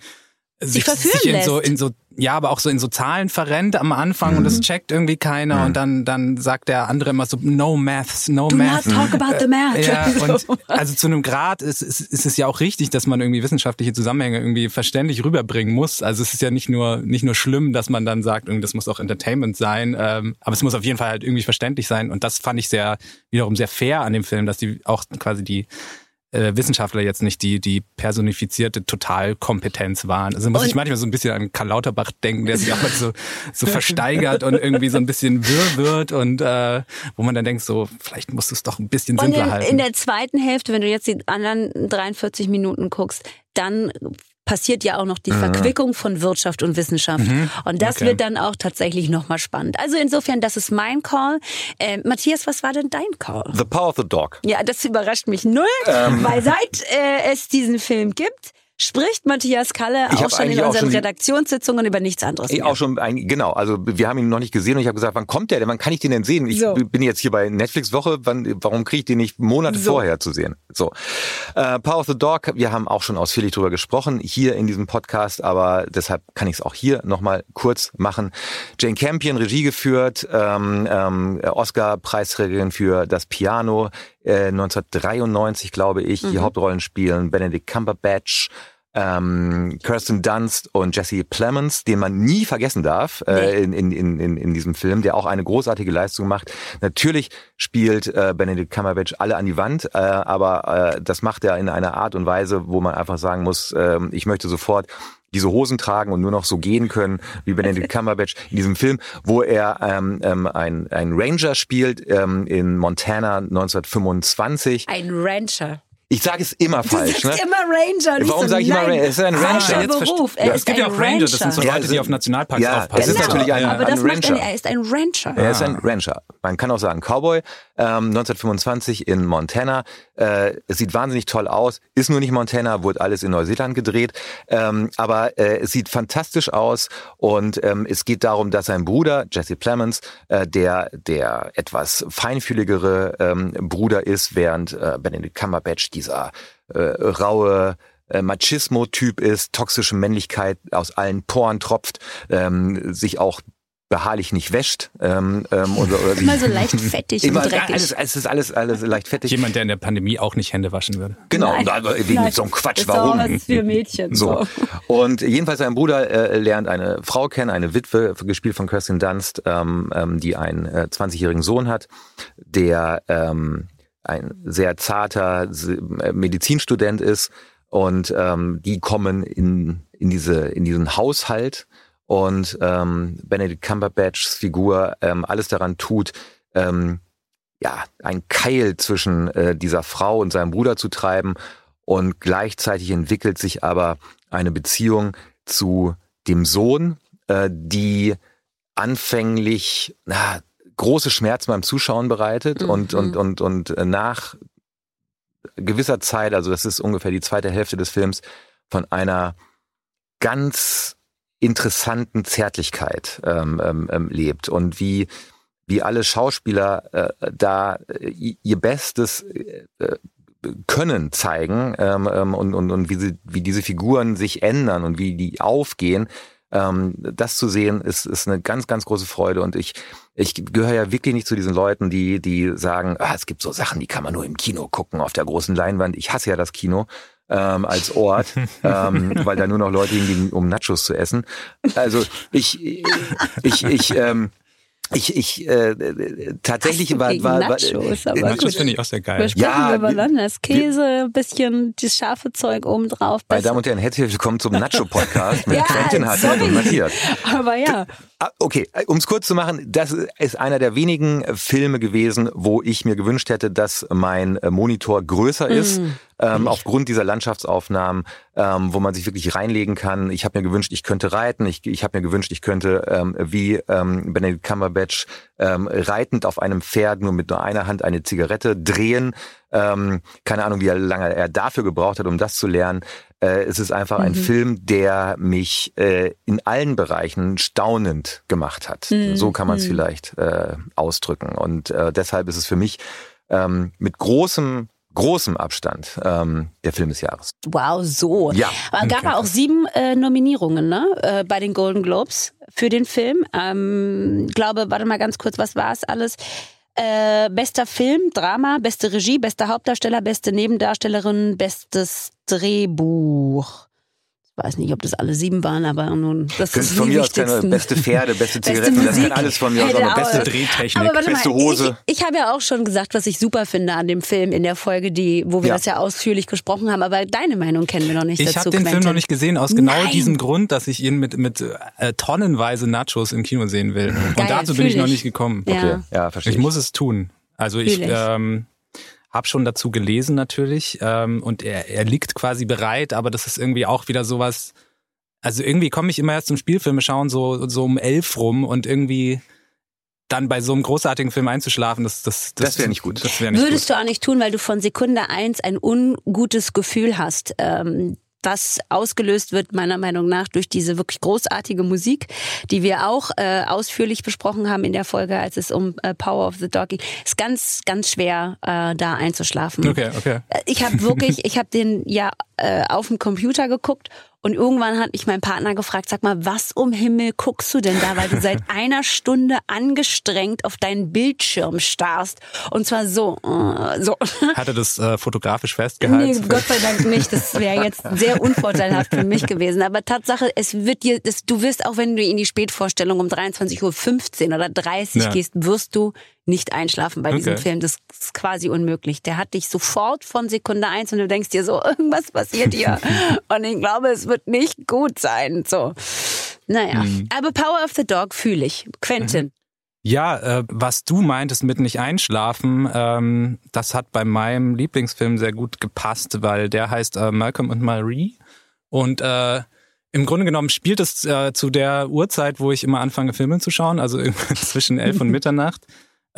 sich verführen sich in lässt. so in so ja, aber auch so in so Zahlen verrennt am Anfang Mhm. und das checkt irgendwie keiner und dann dann sagt der andere immer so no maths, no Do maths. not talk about the math. Ja, und So. also zu einem Grad ist, ist, ist es ja auch richtig, dass man irgendwie wissenschaftliche Zusammenhänge irgendwie verständlich rüberbringen muss. Also es ist ja nicht nur nicht nur schlimm, dass man dann sagt, irgendwie, das muss auch Entertainment sein, ähm, aber es muss auf jeden Fall halt irgendwie verständlich sein. Und das fand ich sehr wiederum sehr fair an dem Film, dass die auch quasi die äh, Wissenschaftler jetzt nicht die die personifizierte Totalkompetenz waren. Also muss Und- ich manchmal so ein bisschen an Karl Lauterbach denken, der sich auch mal so so versteigert und irgendwie so ein bisschen wirr wird und äh, wo man dann denkt so, vielleicht musst du es doch ein bisschen Und simpler in, halten. in der zweiten Hälfte, wenn du jetzt die anderen 43 Minuten guckst, dann passiert ja auch noch die Verquickung von Wirtschaft und Wissenschaft. Und das Okay. wird dann auch tatsächlich nochmal spannend. Also insofern, das ist mein Call. Äh, Matthias, was war denn dein Call? The Power of the Dog. Ja, das überrascht mich null, weil seit äh, es diesen Film gibt, spricht Matthias Kalle auch schon in unseren schon Redaktionssitzungen über nichts anderes. Ich mehr. auch schon, ein, genau, also wir haben ihn noch nicht gesehen und ich habe gesagt, wann kommt der denn? Wann kann ich den denn sehen? Ich So. bin jetzt hier bei Netflix Woche, wann, warum kriege ich den nicht Monate So. vorher zu sehen? So. Äh, Power of the Dog, wir haben auch schon ausführlich drüber gesprochen, hier in diesem Podcast, aber deshalb kann ich es auch hier nochmal kurz machen. Jane Campion, Regie geführt, ähm, ähm, Oscar-Preisträgerin für das Piano, äh, 1993, glaube ich, die Hauptrollen spielen Benedict Cumberbatch, ähm, Kirsten Dunst und Jesse Plemons, den man nie vergessen darf äh, in, in, in, in diesem Film, der auch eine großartige Leistung macht. Natürlich spielt äh, Benedict Cumberbatch alle an die Wand, äh, aber äh, das macht er in einer Art und Weise, wo man einfach sagen muss, äh, ich möchte sofort diese Hosen tragen und nur noch so gehen können wie Benedict Cumberbatch in diesem Film, wo er ähm, ähm, ein, ein Ranger spielt ähm, in Montana 1925. Ein Rancher. Ich sage es immer Du falsch. sagst Ne? immer Ranger. nicht Warum so, sag ich immer Ranger? Es ist ein Rancher. Jetzt Beruf. Er ja, ist es gibt ja auch Ranger, das sind so Leute, die auf Nationalparks Ja, aufpassen. ist Genau. natürlich ein- aber das ein macht er, er ist ein Rancher. Er ist ein Rancher. Man kann auch sagen Cowboy. Ähm, 1925 in Montana. Äh, es sieht wahnsinnig toll aus. Ist nur nicht Montana, wurde alles in Neuseeland gedreht. Ähm, aber äh, es sieht fantastisch aus. Und ähm, es geht darum, dass sein Bruder, Jesse Plemons, äh, der, der etwas feinfühligere ähm, Bruder ist, während äh, Benedict Cumberbatch dieser äh, raue äh, Machismo-Typ ist, toxische Männlichkeit aus allen Poren tropft, ähm, sich auch beharrlich nicht wäscht ähm, ähm, oder, oder Immer so leicht fettig immer, und dreckig. alles, es ist alles alles leicht fettig. Jemand, der in der Pandemie auch nicht Hände waschen würde. Genau, Nein. also wegen so einem Quatsch, Das ist auch warum? was für Mädchen. So. Und jedenfalls sein Bruder äh, lernt eine Frau kennen, eine Witwe, gespielt von Kirsten Dunst, ähm, ähm, die einen äh, 20-jährigen Sohn hat, der ähm, ein sehr zarter äh, Medizinstudent ist. Und ähm, die kommen in, in, diese, in diesen Haushalt und ähm, Benedict Cumberbatchs Figur ähm, alles daran tut, ähm, ja, ein Keil zwischen äh, dieser Frau und seinem Bruder zu treiben und gleichzeitig entwickelt sich aber eine Beziehung zu dem Sohn, äh, die anfänglich na, große Schmerzen beim Zuschauen bereitet Mhm. und, und, und, und äh, nach gewisser Zeit, also das ist ungefähr die zweite Hälfte des Films, von einer ganz interessanten Zärtlichkeit ähm, ähm, ähm, lebt und wie wie alle Schauspieler äh, da äh, ihr Bestes äh, äh, können zeigen ähm, ähm, und, und, und wie, sie, wie diese Figuren sich ändern und wie die aufgehen, ähm, das zu sehen, ist, ist eine ganz, ganz große Freude. Und ich, ich gehöre ja wirklich nicht zu diesen Leuten, die, die sagen, ah, es gibt so Sachen, die kann man nur im Kino gucken, auf der großen Leinwand. Ich hasse ja das Kino ähm, als Ort, ähm, weil da nur noch Leute hingehen, um Nachos zu essen. Also ich, ich, ich, ähm, ich, ich äh, tatsächlich war, war, war Nachos, aber gut. finde ich auch sehr Wir geil. sprechen Ja, über wir- Landes. Käse, bisschen das scharfe Zeug oben drauf. Meine Damen und Herren, herzlich willkommen zum Nacho-Podcast mit Ja, Quentin Hartmann und Matthias. Aber ja, Okay, um es kurz zu machen, das ist einer der wenigen äh, Filme gewesen, wo ich mir gewünscht hätte, dass mein äh, Monitor größer ist, ähm, aufgrund dieser Landschaftsaufnahmen, ähm, wo man sich wirklich reinlegen kann. Ich habe mir gewünscht, ich könnte reiten. Ich, ich habe mir gewünscht, ich könnte ähm, wie ähm, Benedict Cumberbatch ähm, reitend auf einem Pferd nur mit nur einer Hand eine Zigarette drehen. Ähm, keine Ahnung, wie lange er dafür gebraucht hat, um das zu lernen. Äh, es ist einfach ein Film, der mich äh, in allen Bereichen staunend gemacht hat. So kann man es vielleicht äh, ausdrücken. Und äh, deshalb ist es für mich ähm, mit großem großem Abstand ähm, der Film des Jahres. Wow, so. Ja. Aber gab auch sieben äh, Nominierungen ne? Äh, bei den Golden Globes für den Film. Ähm, glaube, warte mal ganz kurz, was war es alles? Äh, bester Film, Drama, beste Regie, bester Hauptdarsteller, beste Nebendarstellerin, bestes Drehbuch weiß nicht, ob das alle sieben waren, aber nun, das Könnt ist von die mir aus keine beste Pferde, beste Beste Zigaretten, das Musik. kann alles von mir aus, aber beste Beste Drehtechnik. Aber beste mal, Hose. Ich, ich habe ja auch schon gesagt, was ich super finde an dem Film in der Folge, die, wo wir Ja. das ja ausführlich gesprochen haben. Aber deine Meinung kennen wir noch nicht Ich habe den Film noch nicht gesehen, aus genau Nein. diesem Grund, dass ich ihn mit, mit äh, tonnenweise Nachos im Kino sehen will. Und Geil, dazu bin ich fühl noch ich. nicht gekommen. Ja. Okay, ja, verstehe. Ich muss es tun. Also ich ich. ähm, habe schon dazu gelesen natürlich ähm, und er, er liegt quasi bereit, aber das ist irgendwie auch wieder sowas. Also irgendwie komme ich immer erst zum Spielfilme schauen so so um elf rum und irgendwie dann bei so einem großartigen Film einzuschlafen, das das Das wär nicht gut. Das wäre nicht Würdest gut. du auch nicht tun, weil du von Sekunde eins ein ungutes Gefühl hast. Ähm, was ausgelöst wird, meiner Meinung nach, durch diese wirklich großartige Musik, die wir auch äh, ausführlich besprochen haben in der Folge, als es um äh, Power of the Dog ging. Ist ganz, ganz schwer, äh, da einzuschlafen. Okay, okay. Äh, Ich habe wirklich, ich habe den ja äh, auf dem Computer geguckt und irgendwann hat mich mein Partner gefragt, sag mal, was um Himmel guckst du denn da, weil du seit einer Stunde angestrengt auf deinen Bildschirm starrst und zwar so, äh, so. Hatte das äh, fotografisch festgehalten? Nee, Gott sei Dank nicht. Das wäre jetzt sehr unvorteilhaft für mich gewesen. Aber Tatsache, es wird dir, das, du wirst auch wenn du in die Spätvorstellung um 23.15 Uhr oder 30 Ja. gehst, wirst du nicht einschlafen bei diesem Okay. Film. Das ist quasi unmöglich. Der hat dich sofort von Sekunde eins und du denkst dir so, irgendwas passiert hier. und ich glaube, es wird nicht gut sein. So. Naja. Mhm. Aber Power of the Dog fühle ich. Quentin. Ja, äh, was du meintest mit nicht einschlafen, ähm, das hat bei meinem Lieblingsfilm sehr gut gepasst, weil der heißt äh, Malcolm und Marie und äh, im Grunde genommen spielt es äh, zu der Uhrzeit, wo ich immer anfange, Filme zu schauen, also zwischen elf und Mitternacht.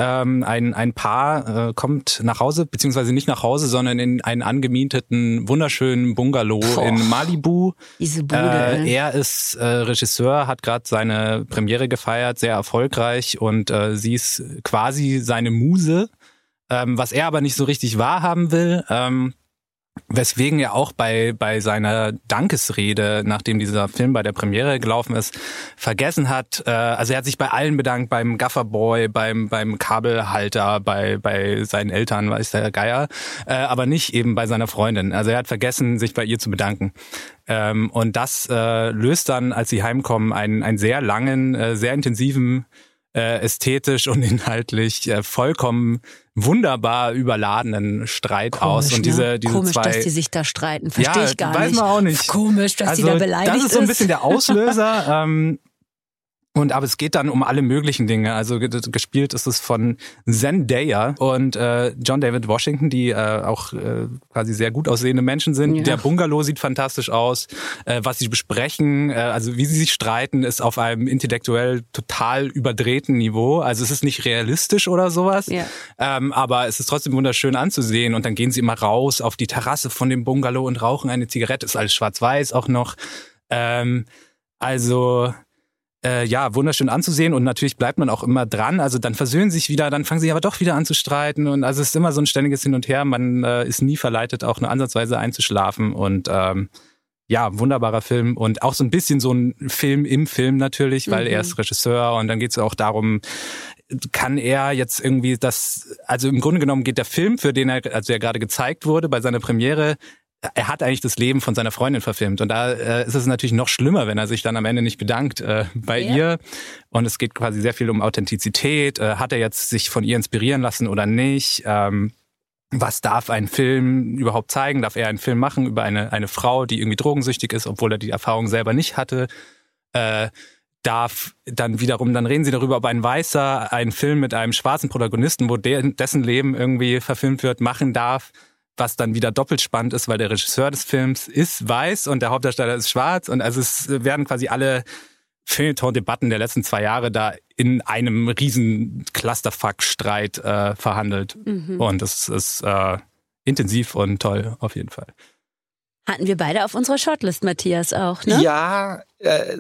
Ähm, ein, ein Paar äh, kommt nach Hause, beziehungsweise nicht nach Hause, sondern in einen angemieteten, wunderschönen Bungalow Boah. in Malibu. Diese Bude. Äh, er ist äh, Regisseur, hat gerade seine Premiere gefeiert, sehr erfolgreich und äh, sie ist quasi seine Muse, ähm, was er aber nicht so richtig wahrhaben will. Ähm, Weswegen er auch bei, bei seiner Dankesrede, nachdem dieser Film bei der Premiere gelaufen ist, vergessen hat, äh, also er hat sich bei allen bedankt, beim Gafferboy, beim, beim Kabelhalter, bei, bei seinen Eltern, weiß der Geier, äh, aber nicht eben bei seiner Freundin. Also er hat vergessen, sich bei ihr zu bedanken. Ähm, und das äh, löst dann, als sie heimkommen, einen, einen sehr langen, äh, sehr intensiven äh, ästhetisch und inhaltlich äh, vollkommen wunderbar überladenen Streit aus. Und ne? diese, diese Komisch, zwei dass die sich da streiten. Verstehe ja, ich gar weiß nicht. man auch nicht. Komisch, dass also, die da beleidigt Das ist so ein bisschen der Auslöser. ähm, und aber es geht dann um alle möglichen Dinge. Also ge- gespielt ist es von Zendaya und äh, John David Washington, die äh, auch äh, quasi sehr gut aussehende Menschen sind. Ja. Der Bungalow sieht fantastisch aus. Äh, was sie besprechen, äh, also wie sie sich streiten, ist auf einem intellektuell total überdrehten Niveau. Also es ist nicht realistisch oder sowas. Ja. Ähm, aber es ist trotzdem wunderschön anzusehen. Und dann gehen sie immer raus auf die Terrasse von dem Bungalow und rauchen eine Zigarette. Ist alles schwarz-weiß auch noch. Ähm, also äh, ja, wunderschön anzusehen und natürlich bleibt man auch immer dran. Also dann versöhnen sich wieder, dann fangen sie aber doch wieder an zu streiten und also es ist immer so ein ständiges Hin und Her. Man äh, ist nie verleitet, auch nur ansatzweise einzuschlafen und ähm, ja, wunderbarer Film und auch so ein bisschen so ein Film im Film natürlich, weil Mhm. er ist Regisseur und dann geht es auch darum, kann er jetzt irgendwie das, also im Grunde genommen geht der Film, für den er, also der gerade gezeigt wurde bei seiner Premiere, er hat eigentlich das Leben von seiner Freundin verfilmt und da äh, ist es natürlich noch schlimmer, wenn er sich dann am Ende nicht bedankt äh, bei Ja. ihr und es geht quasi sehr viel um Authentizität, äh, hat er jetzt sich von ihr inspirieren lassen oder nicht, ähm, was darf ein Film überhaupt zeigen? Darf er einen Film machen über eine, eine Frau, die irgendwie drogensüchtig ist, obwohl er die Erfahrung selber nicht hatte? Äh, darf dann wiederum, dann reden sie darüber, ob ein Weißer einen Film mit einem schwarzen Protagonisten, wo der, dessen Leben irgendwie verfilmt wird, machen darf, was dann wieder doppelt spannend ist, weil der Regisseur des Films ist weiß und der Hauptdarsteller ist schwarz und also es werden quasi alle Feuilleton-Debatten der letzten zwei Jahre da in einem riesen Clusterfuck-Streit äh, verhandelt. Mhm. Und es ist äh, intensiv und toll auf jeden Fall. Hatten wir beide auf unserer Shortlist, Matthias, auch, ne? Ja, äh,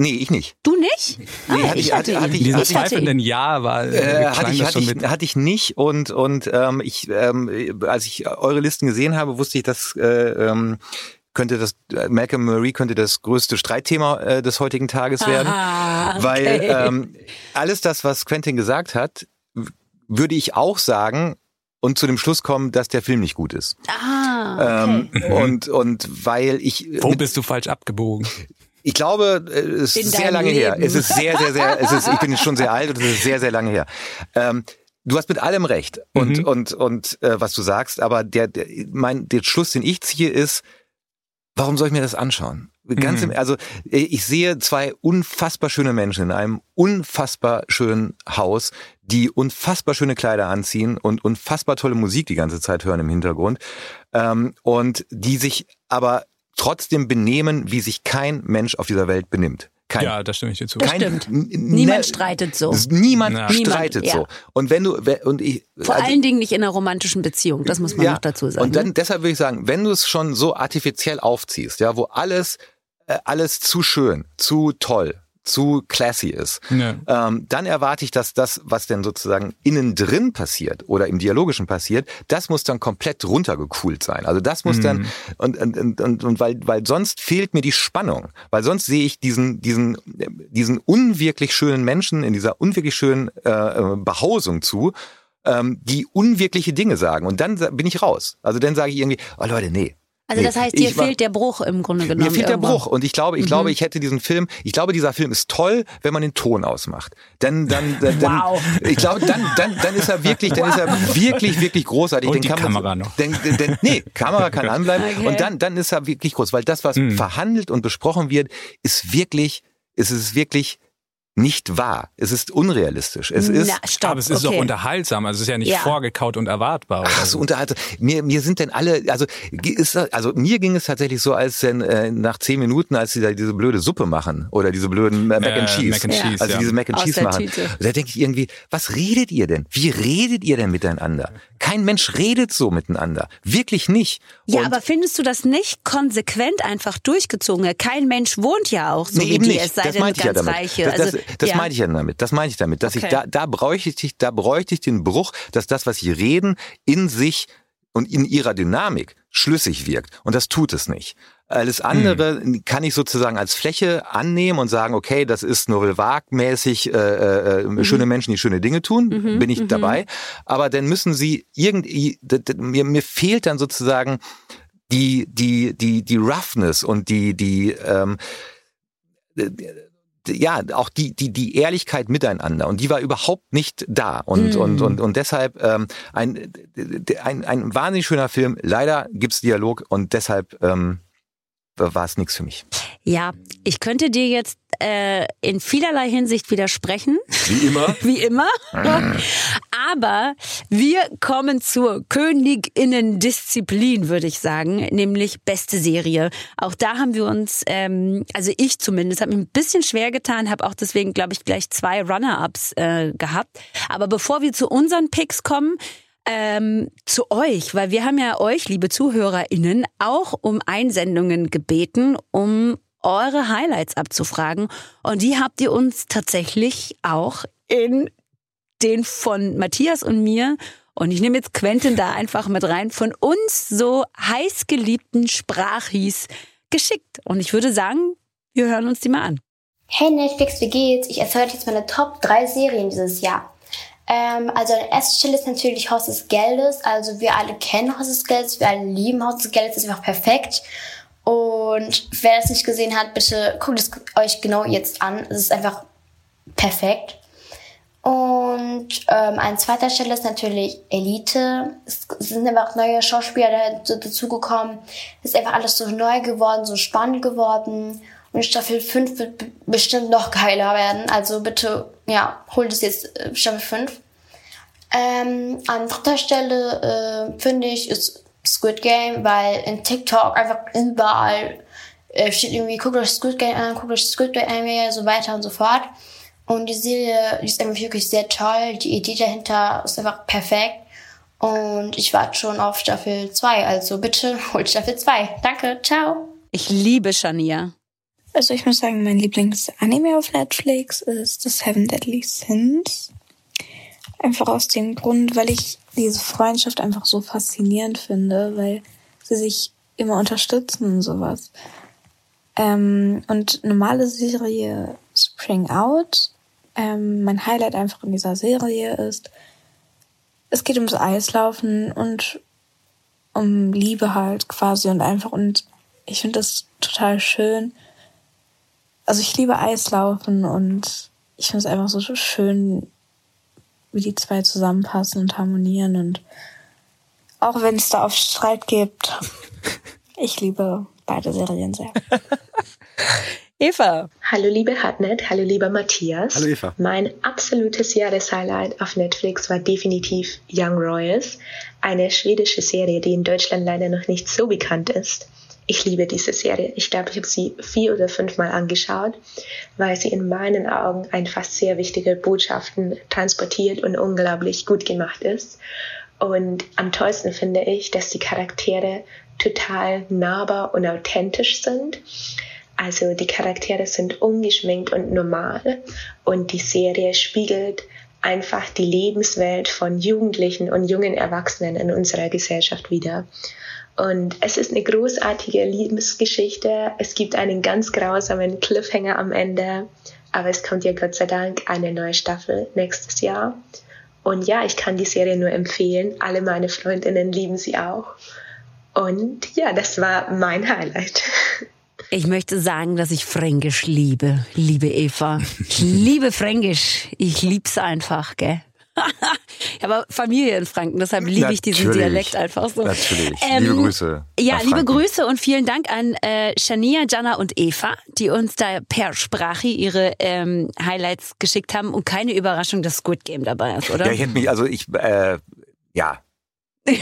Nee, ich nicht. Du nicht? Ah, nee, hatte ich, hatte, hatte ich, Dieses zweifelnden Ja war äh, hatte ich, hatte, ich, hatte ich nicht und und ähm, ich ähm, als ich eure Listen gesehen habe, wusste ich, dass äh, ähm, könnte das Malcolm Murray könnte das größte Streitthema äh, des heutigen Tages werden, Aha, okay. weil ähm, alles das, was Quentin gesagt hat, würde ich auch sagen und zu dem Schluss kommen, dass der Film nicht gut ist. Ah, okay. ähm, und und weil ich wo bist du falsch abgebogen? Ich glaube, äh, es ist sehr lange Leben. her. Es ist sehr, sehr, sehr, es ist, ich bin schon sehr alt und es ist sehr, sehr lange her. Ähm, du hast mit allem recht und, mhm. und, und äh, was du sagst, aber der, der, mein, der Schluss, den ich ziehe, ist, warum soll ich mir das anschauen? Ganz mhm. im, also äh, ich sehe zwei unfassbar schöne Menschen in einem unfassbar schönen Haus, die unfassbar schöne Kleider anziehen und unfassbar tolle Musik die ganze Zeit hören im Hintergrund ähm, und die sich aber trotzdem benehmen, wie sich kein Mensch auf dieser Welt benimmt. Kein, ja, da stimme ich dir zu. Das stimmt. Niemand streitet so. Niemand ja. streitet niemand, so. Und wenn du und ich vor also, allen Dingen nicht in einer romantischen Beziehung, das muss man ja, noch dazu sagen. Und dann ne? deshalb würde ich sagen, wenn du es schon so artifiziell aufziehst, ja, wo alles äh, alles zu schön, zu toll, zu classy ist, ja. ähm, dann erwarte ich, dass das, was denn sozusagen innen drin passiert oder im Dialogischen passiert, das muss dann komplett runtergekühlt sein. Also das muss mhm. dann und, und, und, und weil, weil sonst fehlt mir die Spannung, weil sonst sehe ich diesen, diesen, diesen unwirklich schönen Menschen in dieser unwirklich schönen äh, äh Behausung zu ähm, die unwirkliche Dinge sagen. Und dann bin ich raus. Also dann sage ich irgendwie, oh Leute, nee, also das heißt, dir fehlt der Bruch im Grunde genommen. Mir fehlt irgendwo. der Bruch und ich glaube, ich mhm. glaube, ich hätte diesen Film, ich glaube, dieser Film ist toll, wenn man den Ton ausmacht. Dann, dann, dann, wow. ich glaube, dann, dann, dann ist er wirklich, dann wow. ist er wirklich, wirklich großartig. Und den die kann Kamera noch. Denn, denn, nee, Kamera kann anbleiben okay. und dann, dann ist er wirklich groß, weil das, was mhm. verhandelt und besprochen wird, ist wirklich, ist es wirklich nicht wahr. Es ist unrealistisch. Es ist, Na, stopp. aber es ist okay. doch unterhaltsam. Also es ist ja nicht ja. vorgekaut und erwartbar. Ach so, unterhaltsam. Mir, mir sind denn alle, also, ist, also mir ging es tatsächlich so, als denn äh, nach zehn Minuten, als sie da diese blöde Suppe machen oder diese blöden äh, Mac and Cheese, Mac and Cheese also ja. diese Mac and Aus Cheese machen, Tüte. da denke ich irgendwie, was redet ihr denn? Wie redet ihr denn miteinander? Kein Mensch redet so miteinander, wirklich nicht. Ja, und aber findest du das nicht konsequent einfach durchgezogen? Kein Mensch wohnt ja auch so nee, wie die, nicht. es sei das denn ganz ja Reiche. Das, das, also, das ja. meine ich ja damit. Das meine ich damit, dass okay. ich da, da bräuchte ich, da bräuchte ich den Bruch, dass das, was sie reden, in sich und in ihrer Dynamik schlüssig wirkt. Und das tut es nicht. Alles andere hm. kann ich sozusagen als Fläche annehmen und sagen, okay, das ist Novel Vague-mäßig, äh, äh, mhm. schöne Menschen, die schöne Dinge tun, mhm. bin ich mhm. dabei. Aber dann müssen sie irgendwie, mir, mir fehlt dann sozusagen die, die, die, die Roughness und die, die, ähm, ja, auch die, die, die Ehrlichkeit miteinander. Und die war überhaupt nicht da. Und, mhm. und, und, und deshalb ähm, ein, ein, ein wahnsinnig schöner Film. Leider gibt's Dialog und deshalb ähm, war es nichts für mich. Ja, ich könnte dir jetzt äh, in vielerlei Hinsicht widersprechen. Wie immer. Wie immer. Ah. Aber wir kommen zur Königinnendisziplin, würde ich sagen, nämlich beste Serie. Auch da haben wir uns, ähm, also ich zumindest, habe mich ein bisschen schwer getan, habe auch deswegen, glaube ich, gleich zwei Runner-ups äh, gehabt. Aber bevor wir zu unseren Picks kommen, ähm, zu euch, weil wir haben ja euch, liebe ZuhörerInnen, auch um Einsendungen gebeten, um eure Highlights abzufragen. Und die habt ihr uns tatsächlich auch in den von Matthias und mir, und ich nehme jetzt Quentin da einfach mit rein, von uns so heiß geliebten Sprachis geschickt. Und ich würde sagen, wir hören uns die mal an. Hey Netflix, wie geht's? Ich erzähle euch jetzt meine Top 3 Serien dieses Jahr. Ähm, also an erster Stelle ist natürlich Haus des Geldes. Also wir alle kennen Haus des Geldes, wir alle lieben Haus des Geldes, das ist einfach perfekt. Und wer das nicht gesehen hat, bitte guckt es euch genau jetzt an. Es ist einfach perfekt. Und ähm, an zweiter Stelle ist natürlich Elite. Es sind einfach neue Schauspieler dazugekommen. Es ist einfach alles so neu geworden, so spannend geworden. Und Staffel 5 wird bestimmt noch geiler werden. Also bitte, ja, holt es jetzt äh, Staffel 5. Ähm, an dritter Stelle äh, finde ich ist Squid Game, weil in TikTok einfach überall äh, steht irgendwie, guckt euch Squid Game an, guckt euch Squid Game an, so weiter und so fort. Und die Serie, die ist einfach wirklich sehr toll. Die Idee dahinter ist einfach perfekt. Und ich warte schon auf Staffel 2. Also bitte holt Staffel 2. Danke, ciao. Ich liebe Shania. Also ich muss sagen, mein Lieblingsanime auf Netflix ist The Seven Deadly Sins. Einfach aus dem Grund, weil ich diese Freundschaft einfach so faszinierend finde, weil sie sich immer unterstützen und sowas. Ähm, und normale Serie Spring Out. Ähm, mein Highlight einfach in dieser Serie ist, es geht ums Eislaufen und um Liebe halt quasi und einfach und ich finde das total schön. Also ich liebe Eislaufen und ich finde es einfach so schön, wie die zwei zusammenpassen und harmonieren und auch wenn es da oft Streit gibt, ich liebe beide Serien sehr. Eva. Hallo liebe Hartnett, hallo lieber Matthias. Hallo Eva. Mein absolutes Jahreshighlight auf Netflix war definitiv Young Royals, eine schwedische Serie, die in Deutschland leider noch nicht so bekannt ist. Ich liebe diese Serie. Ich glaube, ich habe sie vier oder fünfmal angeschaut, weil sie in meinen Augen einfach sehr wichtige Botschaften transportiert und unglaublich gut gemacht ist. Und am tollsten finde ich, dass die Charaktere total nahbar und authentisch sind. Also die Charaktere sind ungeschminkt und normal und die Serie spiegelt einfach die Lebenswelt von Jugendlichen und jungen Erwachsenen in unserer Gesellschaft wider. Und es ist eine großartige Liebesgeschichte. Es gibt einen ganz grausamen Cliffhanger am Ende, aber es kommt ja Gott sei Dank eine neue Staffel nächstes Jahr. Und ja, ich kann die Serie nur empfehlen. Alle meine Freundinnen lieben sie auch. Und ja, das war mein Highlight. Ich möchte sagen, dass ich Fränkisch liebe, liebe Eva. Ich liebe Fränkisch. Ich lieb's einfach, gell? Ich habe Familie in Franken, deshalb liebe ich diesen Natürlich. Dialekt einfach so. Natürlich. Ähm, liebe Grüße. Ja, liebe. Grüße und vielen Dank an äh, Shania, Jana und Eva, die uns da per Sprache ihre ähm, Highlights geschickt haben und keine Überraschung, dass Squid Game dabei ist, oder? Ja, ich hätte mich, also ich, äh, ja.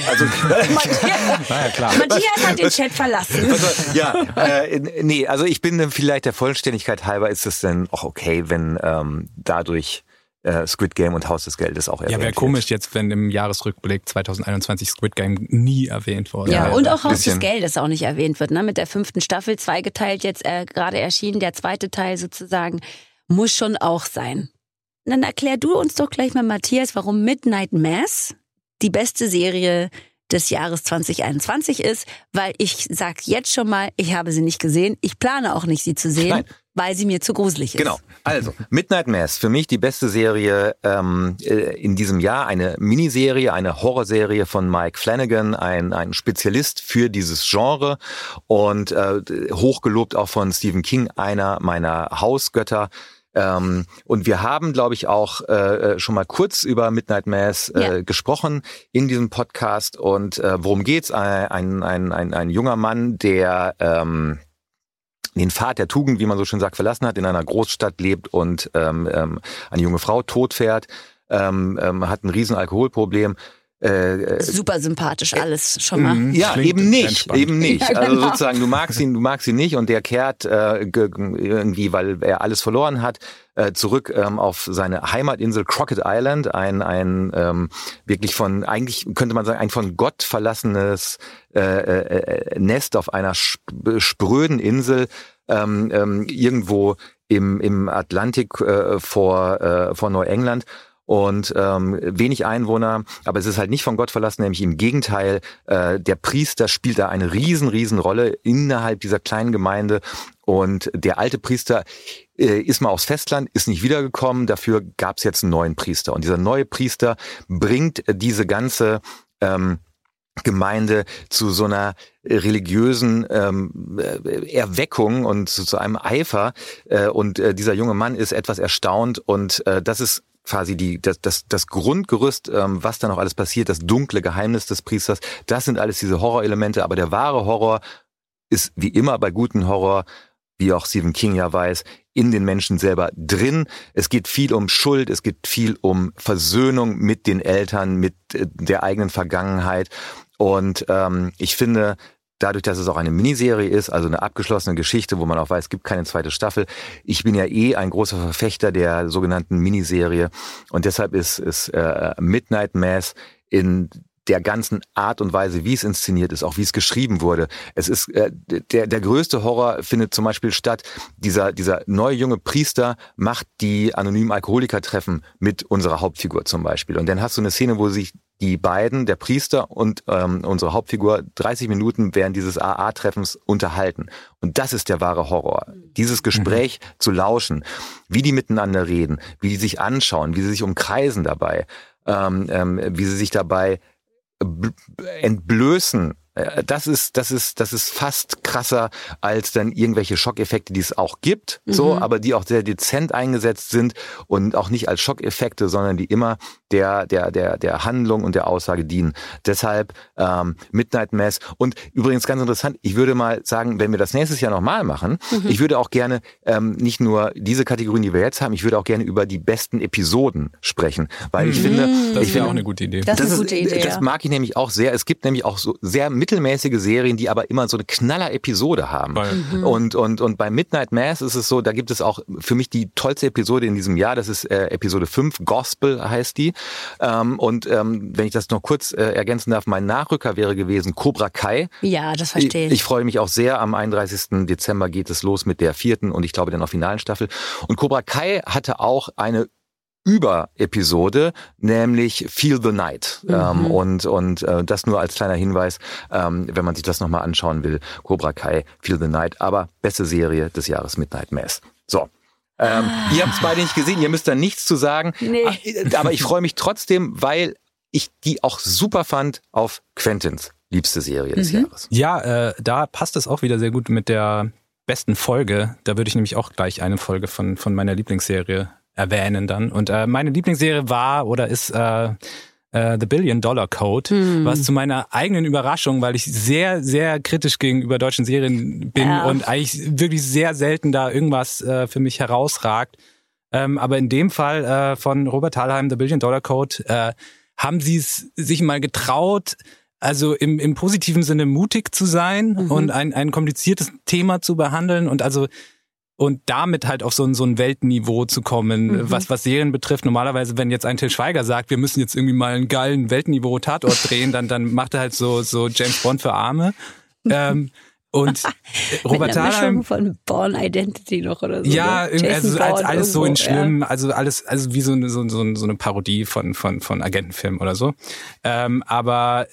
Also, Matthias, ja, klar. Matthias hat den Chat verlassen. Also, ja, äh, nee, also ich bin äh, vielleicht der Vollständigkeit halber ist es dann auch okay, wenn ähm, dadurch äh, Squid Game und Haus des Geldes auch erwähnt Ja, wäre komisch jetzt, wenn im Jahresrückblick 2021 Squid Game nie erwähnt wurde. Ja, Ja, und auch Haus des. Geldes auch nicht erwähnt wird, ne? Mit der fünften Staffel, zweigeteilt jetzt äh, gerade erschienen, der zweite Teil sozusagen, muss schon auch sein. Dann erklär du uns doch gleich mal, Matthias, warum Midnight Mass die beste Serie des Jahres 2021 ist, weil ich sag jetzt schon mal, ich habe sie nicht gesehen. Ich plane auch nicht, sie zu sehen, Nein. Weil sie mir zu gruselig ist. Genau. Also, Midnight Mass, für mich die beste Serie ähm, äh, in diesem Jahr. Eine Miniserie, eine Horrorserie von Mike Flanagan, ein, ein Spezialist für dieses Genre und äh, hochgelobt auch von Stephen King, einer meiner Hausgötter. Ähm, und wir haben, glaube ich, auch äh, schon mal kurz über Midnight Mass äh, Ja. gesprochen in diesem Podcast. Und äh, worum geht's? Ein, ein, ein, ein junger Mann, der ähm, den Pfad der Tugend, wie man so schön sagt, verlassen hat, in einer Großstadt lebt und ähm, ähm, eine junge Frau tot fährt, ähm, ähm, hat ein riesen Alkoholproblem. Äh, äh, Super sympathisch alles schon mal. Mhm. ja, Klingt eben nicht, entspannt. eben nicht. Ja, Also genau. sozusagen, du magst ihn, du magst ihn nicht und der kehrt äh, ge- irgendwie, weil er alles verloren hat, äh, zurück ähm, auf seine Heimatinsel Crockett Island, ein ein ähm, wirklich von eigentlich könnte man sagen ein von Gott verlassenes äh, äh, äh, Nest auf einer sp spröden Insel ähm, ähm, irgendwo im im Atlantik äh, vor äh, vor Neuengland und ähm, wenig Einwohner, aber es ist halt nicht von Gott verlassen, nämlich im Gegenteil, äh, der Priester spielt da eine riesen, riesen Rolle innerhalb dieser kleinen Gemeinde. Und der alte Priester äh, ist mal aufs Festland, ist nicht wiedergekommen, dafür gab es jetzt einen neuen Priester. Und dieser neue Priester bringt diese ganze ähm, Gemeinde zu so einer religiösen ähm, äh, Erweckung und zu, zu einem Eifer. Äh, und äh, dieser junge Mann ist etwas erstaunt. Und äh, das ist quasi die, das, das, das Grundgerüst, ähm, was da noch alles passiert, das dunkle Geheimnis des Priesters, das sind alles diese Horrorelemente, aber der wahre Horror ist wie immer bei guten Horror, wie auch Stephen King ja weiß, in den Menschen selber drin. Es geht viel um Schuld, es geht viel um Versöhnung mit den Eltern, mit äh, der eigenen Vergangenheit. Und ähm, ich finde, dadurch, dass es auch eine Miniserie ist, also eine abgeschlossene Geschichte, wo man auch weiß, es gibt keine zweite Staffel. Ich bin ja eh ein großer Verfechter der sogenannten Miniserie und deshalb ist, ist äh, Midnight Mass in der ganzen Art und Weise, wie es inszeniert ist, auch wie es geschrieben wurde. Es ist äh, der der größte Horror findet zum Beispiel statt. Dieser dieser neue junge Priester macht die anonymen Alkoholiker-Treffen mit unserer Hauptfigur zum Beispiel. Und dann hast du eine Szene, wo sich die beiden, der Priester und ähm, unsere Hauptfigur, 30 Minuten während dieses AA-Treffens unterhalten. Und das ist der wahre Horror. Dieses Gespräch mhm. zu lauschen, wie die miteinander reden, wie die sich anschauen, wie sie sich umkreisen dabei, ähm, ähm, wie sie sich dabei entblößen das ist, das ist, das ist fast krasser als dann irgendwelche Schockeffekte, die es auch gibt, mhm. so, aber die auch sehr dezent eingesetzt sind und auch nicht als Schockeffekte, sondern die immer der, der, der, der Handlung und der Aussage dienen. Deshalb ähm, Midnight Mass. Und übrigens ganz interessant, ich würde mal sagen, wenn wir das nächstes Jahr nochmal machen, mhm. ich würde auch gerne ähm, nicht nur diese Kategorien, die wir jetzt haben, ich würde auch gerne über die besten Episoden sprechen, weil mhm. ich finde, das ich wäre auch eine gute Idee. Das, das ist eine gute Idee. Das mag ich nämlich auch sehr. Es gibt nämlich auch so sehr mittelmäßige Serien, die aber immer so eine knaller Episode haben. Mhm. Und und und bei Midnight Mass ist es so, da gibt es auch für mich die tollste Episode in diesem Jahr. Das ist äh, Episode 5, Gospel heißt die. Ähm, und ähm, wenn ich das noch kurz äh, ergänzen darf, mein Nachrücker wäre gewesen Cobra Kai. Ja, das verstehe ich. Ich, ich freue mich auch sehr. Am 31. Dezember geht es los mit der vierten und ich glaube dann auch finalen Staffel. Und Cobra Kai hatte auch eine über-Episode, nämlich Feel the Night. Mhm. Ähm, und und äh, das nur als kleiner Hinweis, ähm, wenn man sich das nochmal anschauen will. Cobra Kai, Feel the Night, aber beste Serie des Jahres Midnight Mass. So, ähm, ah. Ihr habt es beide nicht gesehen, ihr müsst da nichts zu sagen. Nee. Ah, aber ich freue mich trotzdem, weil ich die auch super fand auf Quentins liebste Serie des mhm. Jahres. Ja, äh, da passt es auch wieder sehr gut mit der besten Folge. Da würde ich nämlich auch gleich eine Folge von, von meiner Lieblingsserie erwähnen dann. Und äh, meine Lieblingsserie war oder ist äh, äh, The Billion Dollar Code, hm. was zu meiner eigenen Überraschung, weil ich sehr, sehr kritisch gegenüber deutschen Serien bin ja. und eigentlich wirklich sehr selten da irgendwas äh, für mich herausragt. Ähm, aber in dem Fall äh, von Robert Thalheim, The Billion Dollar Code, äh, haben sie es sich mal getraut, also im, im positiven Sinne mutig zu sein mhm. und ein, ein kompliziertes Thema zu behandeln und also und damit halt auf so ein, so ein Weltniveau zu kommen, mhm. was, was Serien betrifft. Normalerweise, wenn jetzt ein Till Schweiger sagt, wir müssen jetzt irgendwie mal einen geilen Weltniveau Tatort drehen, dann, dann macht er halt so, so James Bond für Arme. Ähm, und Robert Thalheim von Born Identity noch oder so. Ja, ne? also als, alles so in schlimm, ja. also alles also wie so, so, so, so eine Parodie von von von Agentenfilm oder so. Ähm, aber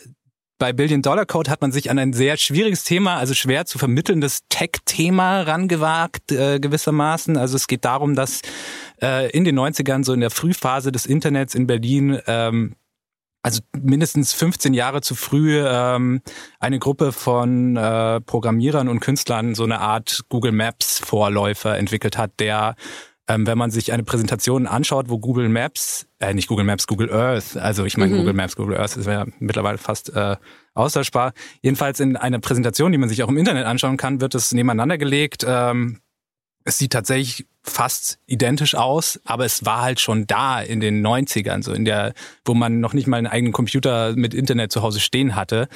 bei Billion Dollar Code hat man sich an ein sehr schwieriges Thema, also schwer zu vermittelndes Tech-Thema rangewagt, äh, gewissermaßen. Also es geht darum, dass äh, in den 90ern, so in der Frühphase des Internets in Berlin, ähm, also mindestens 15 Jahre zu früh ähm, eine Gruppe von äh, Programmierern und Künstlern so eine Art Google Maps Vorläufer entwickelt hat, der ähm, wenn man sich eine Präsentation anschaut, wo Google Maps, äh, nicht Google Maps, Google Earth, also ich meine mhm. Google Maps, Google Earth ist ja mittlerweile fast äh, austauschbar. Jedenfalls in einer Präsentation, die man sich auch im Internet anschauen kann, wird es nebeneinander gelegt. Ähm, es sieht tatsächlich fast identisch aus, aber es war halt schon da in den 90ern, so in der, wo man noch nicht mal einen eigenen Computer mit Internet zu Hause stehen hatte.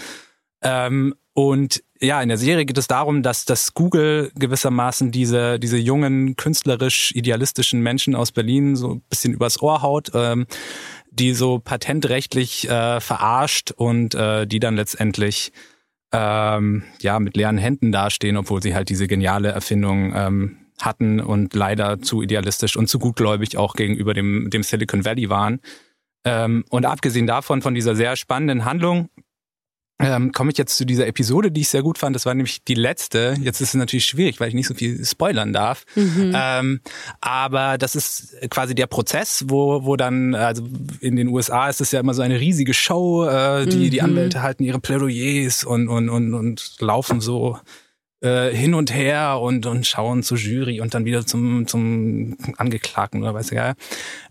Ähm, und ja, in der Serie geht es darum, dass das Google gewissermaßen diese, diese jungen, künstlerisch idealistischen Menschen aus Berlin so ein bisschen übers Ohr haut, ähm, die so patentrechtlich äh, verarscht und äh, die dann letztendlich ähm, ja mit leeren Händen dastehen, obwohl sie halt diese geniale Erfindung ähm, hatten und leider zu idealistisch und zu gutgläubig auch gegenüber dem, dem Silicon Valley waren. Ähm, und abgesehen davon, von dieser sehr spannenden Handlung, ähm, komme ich jetzt zu dieser Episode, die ich sehr gut fand. Das war nämlich die letzte. Jetzt ist es natürlich schwierig, weil ich nicht so viel spoilern darf. Mhm. Ähm, aber das ist quasi der Prozess, wo, wo dann, also in den USA ist es ja immer so eine riesige Show. Äh, die, mhm. die Anwälte halten ihre Plädoyers und, und, und, und laufen so äh, hin und her und, und schauen zur Jury und dann wieder zum, zum Angeklagten oder weiß ich ja.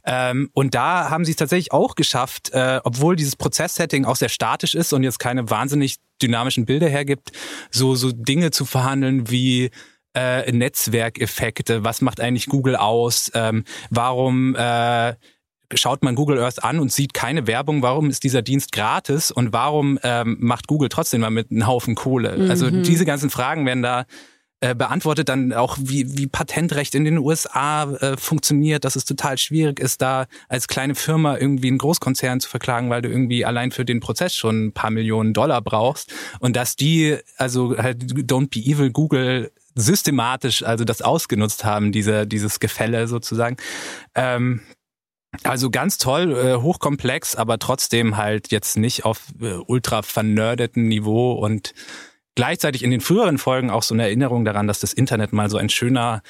Ähm, und da haben sie es tatsächlich auch geschafft, äh, obwohl dieses Prozesssetting auch sehr statisch ist und jetzt keine wahnsinnig dynamischen Bilder hergibt, so, so Dinge zu verhandeln wie äh, Netzwerkeffekte, was macht eigentlich Google aus, ähm, warum äh, schaut man Google Earth an und sieht keine Werbung, warum ist dieser Dienst gratis und warum ähm, macht Google trotzdem mal mit einem Haufen Kohle? Also mhm. Also diese ganzen Fragen werden da äh, beantwortet dann auch, wie, wie Patentrecht in den USA äh, funktioniert, dass es total schwierig ist, da als kleine Firma irgendwie einen Großkonzern zu verklagen, weil du irgendwie allein für den Prozess schon ein paar Millionen Dollar brauchst. Und dass die, also halt Don't Be Evil, Google systematisch also das ausgenutzt haben, diese, dieses Gefälle sozusagen. Ähm, also ganz toll, äh, hochkomplex, aber trotzdem halt jetzt nicht auf äh, ultra vernördeten Niveau und gleichzeitig in den früheren Folgen auch so eine Erinnerung daran, dass das Internet mal so ein schöner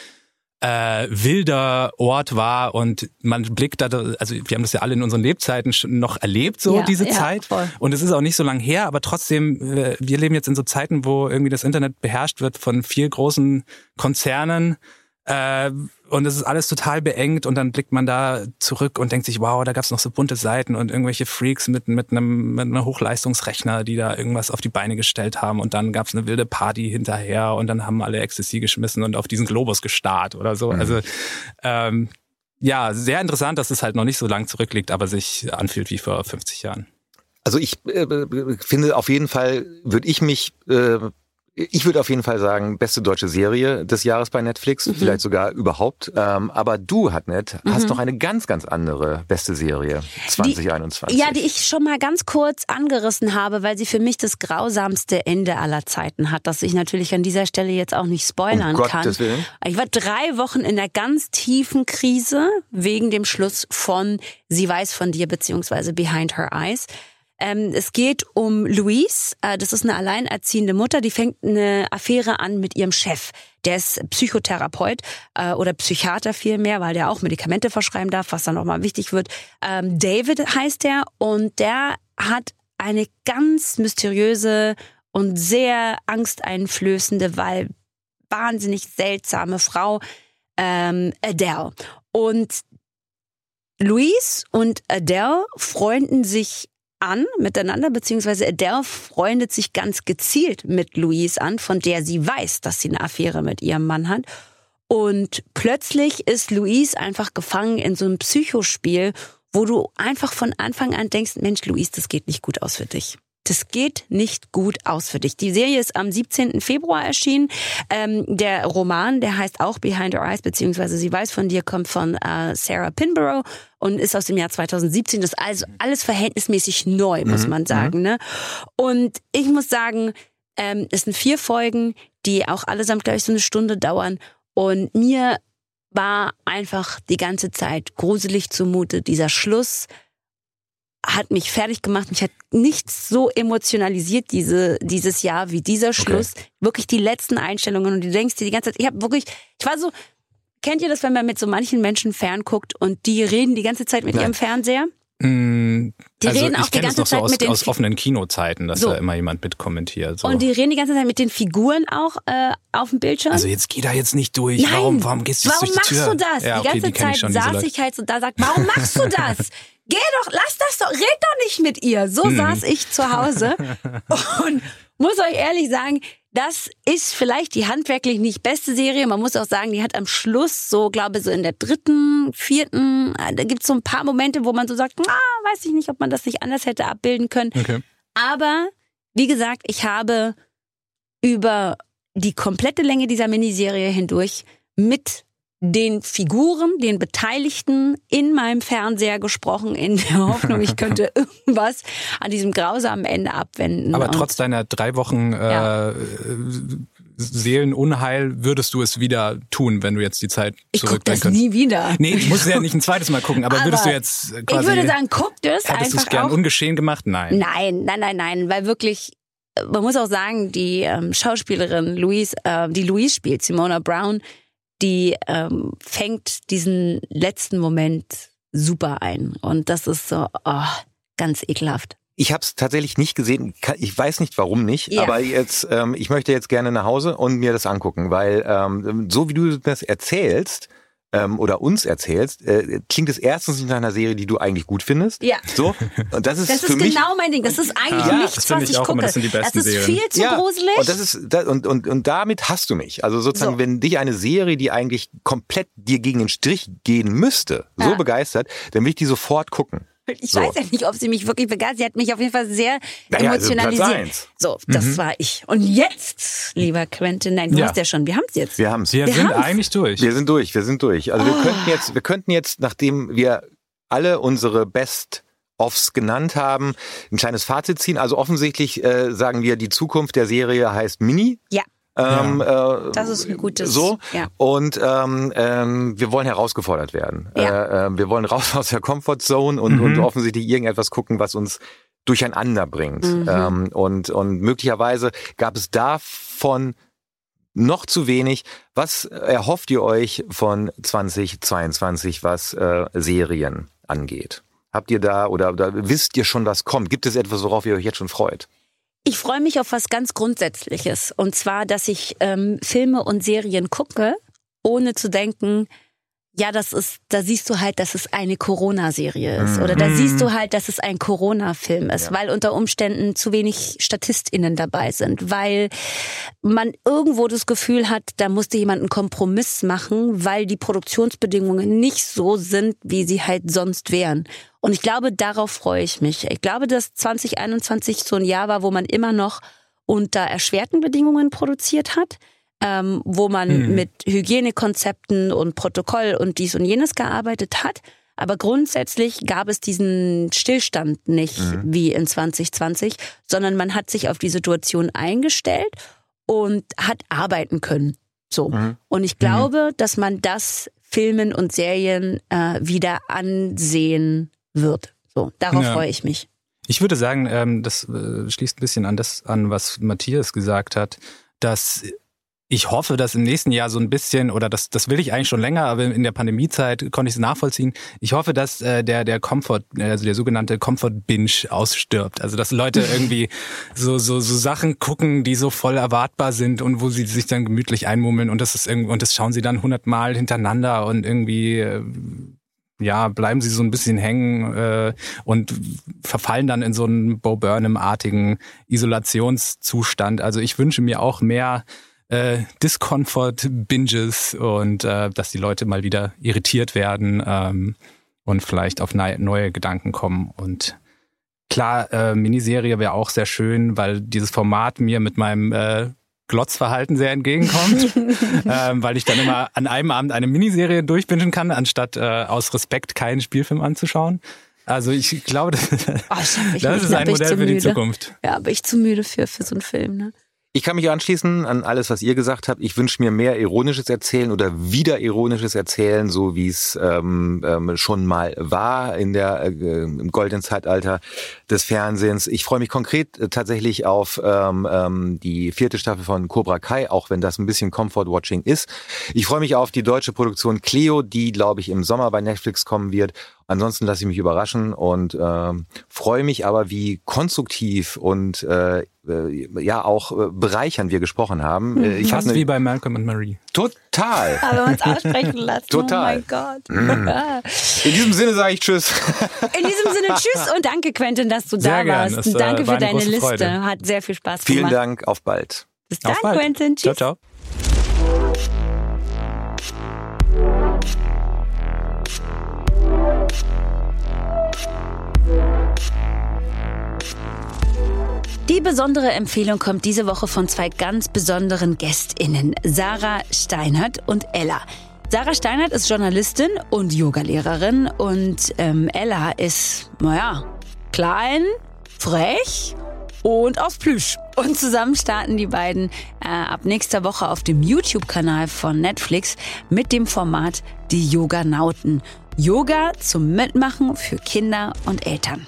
äh, wilder Ort war und man blickt da, also wir haben das ja alle in unseren Lebzeiten schon noch erlebt, so Ja, diese ja, Zeit. voll. Und es ist auch nicht so lang her, aber trotzdem, äh, wir leben jetzt in so Zeiten, wo irgendwie das Internet beherrscht wird von vier großen Konzernen. Äh, und es ist alles total beengt und dann blickt man da zurück und denkt sich, wow, da gab's noch so bunte Seiten und irgendwelche Freaks mit, mit, einem, mit einem Hochleistungsrechner, die da irgendwas auf die Beine gestellt haben und dann gab's eine wilde Party hinterher und dann haben alle Ecstasy geschmissen und auf diesen Globus gestarrt oder so. Also ähm, ja, sehr interessant, dass es halt noch nicht so lang zurückliegt, aber sich anfühlt wie vor 50 Jahren. Also ich äh, finde auf jeden Fall, würde ich mich, äh, ich würde auf jeden Fall sagen, beste deutsche Serie des Jahres bei Netflix, Mhm. vielleicht sogar überhaupt. Ähm, aber du, Hatnet, hast noch eine ganz, ganz andere beste Serie 2021. Ja, die ich schon mal ganz kurz angerissen habe, weil sie für mich das grausamste Ende aller Zeiten hat, das ich natürlich an dieser Stelle jetzt auch nicht spoilern Um kann. Gottes Willen. Ich war drei Wochen in einer ganz tiefen Krise wegen dem Schluss von Sie weiß von dir beziehungsweise Behind Her Eyes. Ähm, es geht um Louise. Äh, das ist eine alleinerziehende Mutter, die fängt eine Affäre an mit ihrem Chef. Der ist Psychotherapeut äh, oder Psychiater vielmehr, weil der auch Medikamente verschreiben darf, was dann nochmal wichtig wird. Ähm, David heißt der und der hat eine ganz mysteriöse und sehr angsteinflößende, weil wahnsinnig seltsame Frau, ähm, Adele. Und Louise und Adele freunden sich an miteinander, beziehungsweise Adele freundet sich ganz gezielt mit Louise an, von der sie weiß, dass sie eine Affäre mit ihrem Mann hat. Und plötzlich ist Louise einfach gefangen in so einem Psychospiel, wo du einfach von Anfang an denkst, Mensch, Louise, das geht nicht gut aus für dich. Das geht nicht gut aus für dich. Die Serie ist am 17. Februar erschienen. Ähm, der Roman, der heißt auch Behind Her Eyes, beziehungsweise Sie weiß von dir, kommt von äh, Sarah Pinborough und ist aus dem Jahr 2017. Das ist also alles verhältnismäßig neu, muss man sagen. Ne? Und ich muss sagen, ähm, es sind vier Folgen, die auch allesamt, glaube ich, so eine Stunde dauern. Und mir war einfach die ganze Zeit gruselig zumute. Dieser Schluss hat mich fertig gemacht. Mich hat nichts so emotionalisiert diese, dieses Jahr wie dieser Schluss. Wirklich die letzten Einstellungen und du denkst dir die ganze Zeit, ich habe wirklich, ich war so, kennt ihr das, wenn man mit so manchen Menschen fernguckt und die reden die ganze Zeit mit Nein. ihrem Fernseher? Mm, Die also reden auch die kenne es ganze noch so Zeit aus, mit den aus offenen Kinozeiten, dass So. da immer jemand mitkommentiert. So. Und die reden die ganze Zeit mit den Figuren auch äh, auf dem Bildschirm. also jetzt geh da jetzt nicht durch. Nein, warum, warum gehst du warum durch die machst Tür? du das? Ja, die okay, ganze die Zeit ich schon, saß ich halt so da, sag, warum machst du das? Geh doch, lass das doch, red doch nicht mit ihr. So Mhm. saß ich zu Hause und muss euch ehrlich sagen, das ist vielleicht die handwerklich nicht beste Serie. Man muss auch sagen, die hat am Schluss so, glaube ich, so in der dritten, vierten, äh, da gibt's so ein paar Momente, wo man so sagt, ah, weiß ich nicht, ob man das nicht anders hätte abbilden können. Okay. Aber wie gesagt, ich habe über die komplette Länge dieser Miniserie hindurch mit den Figuren, den Beteiligten in meinem Fernseher gesprochen, in der Hoffnung, ich könnte irgendwas an diesem grausamen Ende abwenden. Aber trotz deiner drei Wochen Ja. äh, Seelenunheil würdest du es wieder tun, wenn du jetzt die Zeit ich gucke zurückdenken das könntest. nie wieder. Nee, du musst ja nicht ein zweites Mal gucken, aber, würdest du Aber jetzt quasi. ich würde sagen, guckt es hättest du es einfach gern ungeschehen gemacht? Nein. Nein, nein, nein, nein, weil wirklich, äh, man muss auch sagen, die ähm, Schauspielerin Louise, äh, die Louise spielt, Simona Brown, die ähm, fängt diesen letzten Moment super ein. Und das ist so, oh, ganz ekelhaft. Ich habe es tatsächlich nicht gesehen. Ich weiß nicht, warum nicht. Ja. Aber jetzt, ähm, ich möchte jetzt gerne nach Hause und mir das angucken, weil ähm, so wie du das erzählst ähm, oder uns erzählst, äh, klingt es erstens nicht nach einer Serie, die du eigentlich gut findest. Ja. So. Und das ist Das für ist mich genau mein Ding. Das ist eigentlich Ja, nichts, das finde was ich ich auch gucke. immer, das sind die besten das ist Serien. viel zu gruselig. Und das ist da, und, und und damit hast du mich. Also sozusagen, So. wenn dich eine Serie, die eigentlich komplett dir gegen den Strich gehen müsste, so Ja. begeistert, dann will ich die sofort gucken. Ich So. weiß ja nicht, ob sie mich wirklich begeistert. Sie hat mich auf jeden Fall sehr Naja, also Platz emotionalisiert. eins. so, das war ich. Und jetzt, lieber Quentin, nein, du Ja. hast ja schon, wir haben es jetzt. Wir haben's. Wir, Wir sind haben's. eigentlich durch. Wir sind durch, wir sind durch. Also wir könnten jetzt, wir könnten jetzt, nachdem wir alle unsere Best-Offs genannt haben, ein kleines Fazit ziehen. Also offensichtlich äh, sagen wir, die Zukunft der Serie heißt Mini. Ja. Ähm, äh, Das ist ein gutes- So. ja. Und ähm, ähm, wir wollen herausgefordert werden. Ja. Äh, äh, wir wollen raus aus der Comfortzone und, Mhm. und offensichtlich irgendetwas gucken, was uns durcheinander bringt. Mhm. Ähm, und, und möglicherweise gab es davon noch zu wenig. Was erhofft ihr euch von 2022, was äh, Serien angeht? Habt ihr da oder, oder wisst ihr schon, was kommt? Gibt es etwas, worauf ihr euch jetzt schon freut? Ich freue mich auf was ganz Grundsätzliches. Und zwar, dass ich ähm, Filme und Serien gucke, ohne zu denken, ja, das ist, da siehst du halt, dass es eine Corona-Serie ist. Oder da siehst du halt, dass es ein Corona-Film ist, weil unter Umständen zu wenig StatistInnen dabei sind, weil man irgendwo das Gefühl hat, da musste jemand einen Kompromiss machen, weil die Produktionsbedingungen nicht so sind, wie sie halt sonst wären. Und ich glaube, darauf freue ich mich. Ich glaube, dass 2021 so ein Jahr war, wo man immer noch unter erschwerten Bedingungen produziert hat, ähm, wo man Mhm. mit Hygienekonzepten und Protokoll und dies und jenes gearbeitet hat. Aber grundsätzlich gab es diesen Stillstand nicht wie in 2020, sondern man hat sich auf die Situation eingestellt und hat arbeiten können. So. Mhm. Und ich glaube, dass man das Filmen und Serien äh, wieder ansehen wird. So, darauf Ja. freue ich mich. Ich würde sagen, ähm, das äh, schließt ein bisschen an das an, was Matthias gesagt hat, dass ich hoffe, dass im nächsten Jahr so ein bisschen, oder das, das will ich eigentlich schon länger, aber in der Pandemiezeit konnte ich es nachvollziehen. Ich hoffe, dass äh, der, der Comfort, also der sogenannte Comfort-Binge ausstirbt. Also dass Leute irgendwie so, so, so Sachen gucken, die so voll erwartbar sind und wo sie sich dann gemütlich einmummeln und das ist irgendwie, und das schauen sie dann hundertmal hintereinander und irgendwie äh, ja, bleiben sie so ein bisschen hängen äh, und verfallen dann in so einen Bo Burnham-artigen Isolationszustand. Also ich wünsche mir auch mehr äh, Discomfort-Binges und äh, dass die Leute mal wieder irritiert werden ähm, und vielleicht auf nei- neue Gedanken kommen. Und klar, äh, Miniserie wäre auch sehr schön, weil dieses Format mir mit meinem äh, Glotzverhalten sehr entgegenkommt, ähm, weil ich dann immer an einem Abend eine Miniserie durchbingen kann, anstatt äh, aus Respekt keinen Spielfilm anzuschauen. Also ich glaube, das, Oh, schaff ich das ist ein Modell für die. Zukunft. Ja, aber ich zu müde für, für so einen Film, ne? Ich kann mich anschließen an alles, was ihr gesagt habt. Ich wünsche mir mehr ironisches Erzählen oder wieder ironisches Erzählen, so wie es ähm, ähm, schon mal war in der äh, im goldenen Zeitalter des Fernsehens. Ich freue mich konkret äh, tatsächlich auf ähm, ähm, die vierte Staffel von Cobra Kai, auch wenn das ein bisschen Comfort Watching ist. Ich freue mich auf die deutsche Produktion Cleo, die glaube ich im Sommer bei Netflix kommen wird. Ansonsten lasse ich mich überraschen und ähm, freue mich aber, wie konstruktiv und äh, äh, ja auch äh, bereichernd wir gesprochen haben. Äh, Ich Fast hab wie ne, bei Malcolm und Marie. total. Aber uns aussprechen lassen. Total. Oh mein Gott. Ah. In diesem Sinne sage ich Tschüss. In diesem Sinne, tschüss und danke, Quentin, dass du Sehr da gern. warst. Es, äh, danke war für eine deine Liste. Freude. Hat sehr viel Spaß Vielen gemacht. Dank, auf bald. Bis dann. Quentin. Tschüss. Ciao, ciao. Die besondere Empfehlung kommt diese Woche von zwei ganz besonderen GästInnen, Sarah Steinert und Ella. Sarah Steinert ist Journalistin und Yogalehrerin und ähm, Ella ist, naja, klein, frech und aus Plüsch. Und zusammen starten die beiden äh, ab nächster Woche auf dem YouTube-Kanal von Netflix mit dem Format Die Yoganauten. Yoga zum Mitmachen für Kinder und Eltern.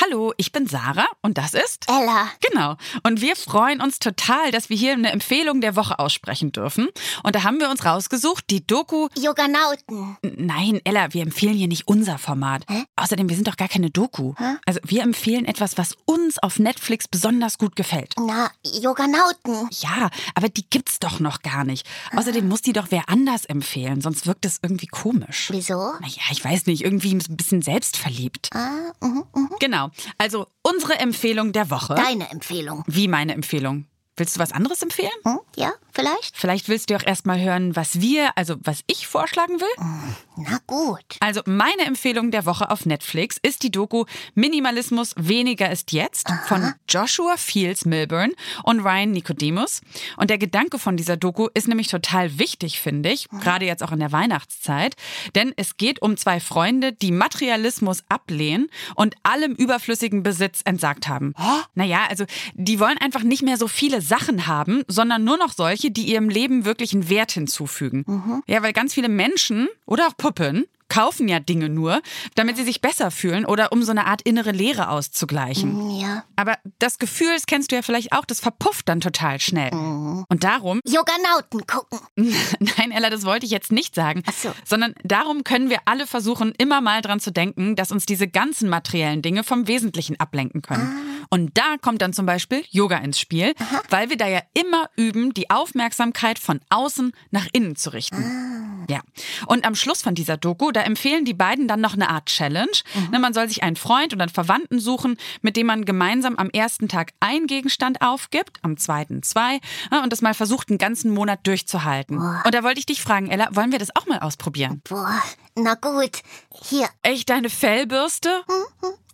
Hallo, ich bin Sarah und das ist Ella. Genau. Und wir freuen uns total, dass wir hier eine Empfehlung der Woche aussprechen dürfen. Und da haben wir uns rausgesucht, die Doku. Yoganauten. Nein, Ella, wir empfehlen hier nicht unser Format. Hä? Außerdem, wir sind doch gar keine Doku. Hä? Also, wir empfehlen etwas, was uns auf Netflix besonders gut gefällt. Na, Yoganauten. Ja, aber die gibt's doch noch gar nicht. Außerdem muss die doch wer anders empfehlen, sonst wirkt es irgendwie komisch. Wieso? Naja, ich weiß nicht, irgendwie ein bisschen selbstverliebt. Ah, mhm, mhm. Genau. Also unsere Empfehlung der Woche. Deine Empfehlung. Wie meine Empfehlung? Willst du was anderes empfehlen? Hm? Ja, vielleicht? Vielleicht willst du auch erstmal hören, was wir, also was ich vorschlagen will? Hm, na gut. Also meine Empfehlung der Woche auf Netflix ist die Doku Minimalismus weniger ist jetzt Aha. von Joshua Fields Milburn und Ryan Nicodemus. Und der Gedanke von dieser Doku ist nämlich total wichtig, finde ich, Mhm. gerade jetzt auch in der Weihnachtszeit. Denn es geht um zwei Freunde, die Materialismus ablehnen und allem überflüssigen Besitz entsagt haben. Naja, also die wollen einfach nicht mehr so viele Sachen haben, sondern nur noch solche, die ihrem Leben wirklich einen Wert hinzufügen. Mhm. Ja, weil ganz viele Menschen oder auch Puppen kaufen ja Dinge nur, damit sie sich besser fühlen oder um so eine Art innere Leere auszugleichen. Ja. Aber das Gefühl, das kennst du ja vielleicht auch, das verpufft dann total schnell. Und darum, Yoganauten gucken. nein, Ella, das wollte ich jetzt nicht sagen, Ach so. sondern darum können wir alle versuchen, immer mal dran zu denken, dass uns diese ganzen materiellen Dinge vom Wesentlichen ablenken können. Und da kommt dann zum Beispiel Yoga ins Spiel, weil wir da ja immer üben, die Aufmerksamkeit von außen nach innen zu richten. Ja. Und am Schluss von dieser Doku, da empfehlen die beiden dann noch eine Art Challenge. Na, man soll sich einen Freund und einen Verwandten suchen, mit dem man gemeinsam am ersten Tag ein Gegenstand aufgibt, am zweiten zwei ja, und das mal versucht, einen ganzen Monat durchzuhalten. Und da wollte ich dich fragen, Ella, wollen wir das auch mal ausprobieren? Boah, na gut. Hier, Echt deine Fellbürste?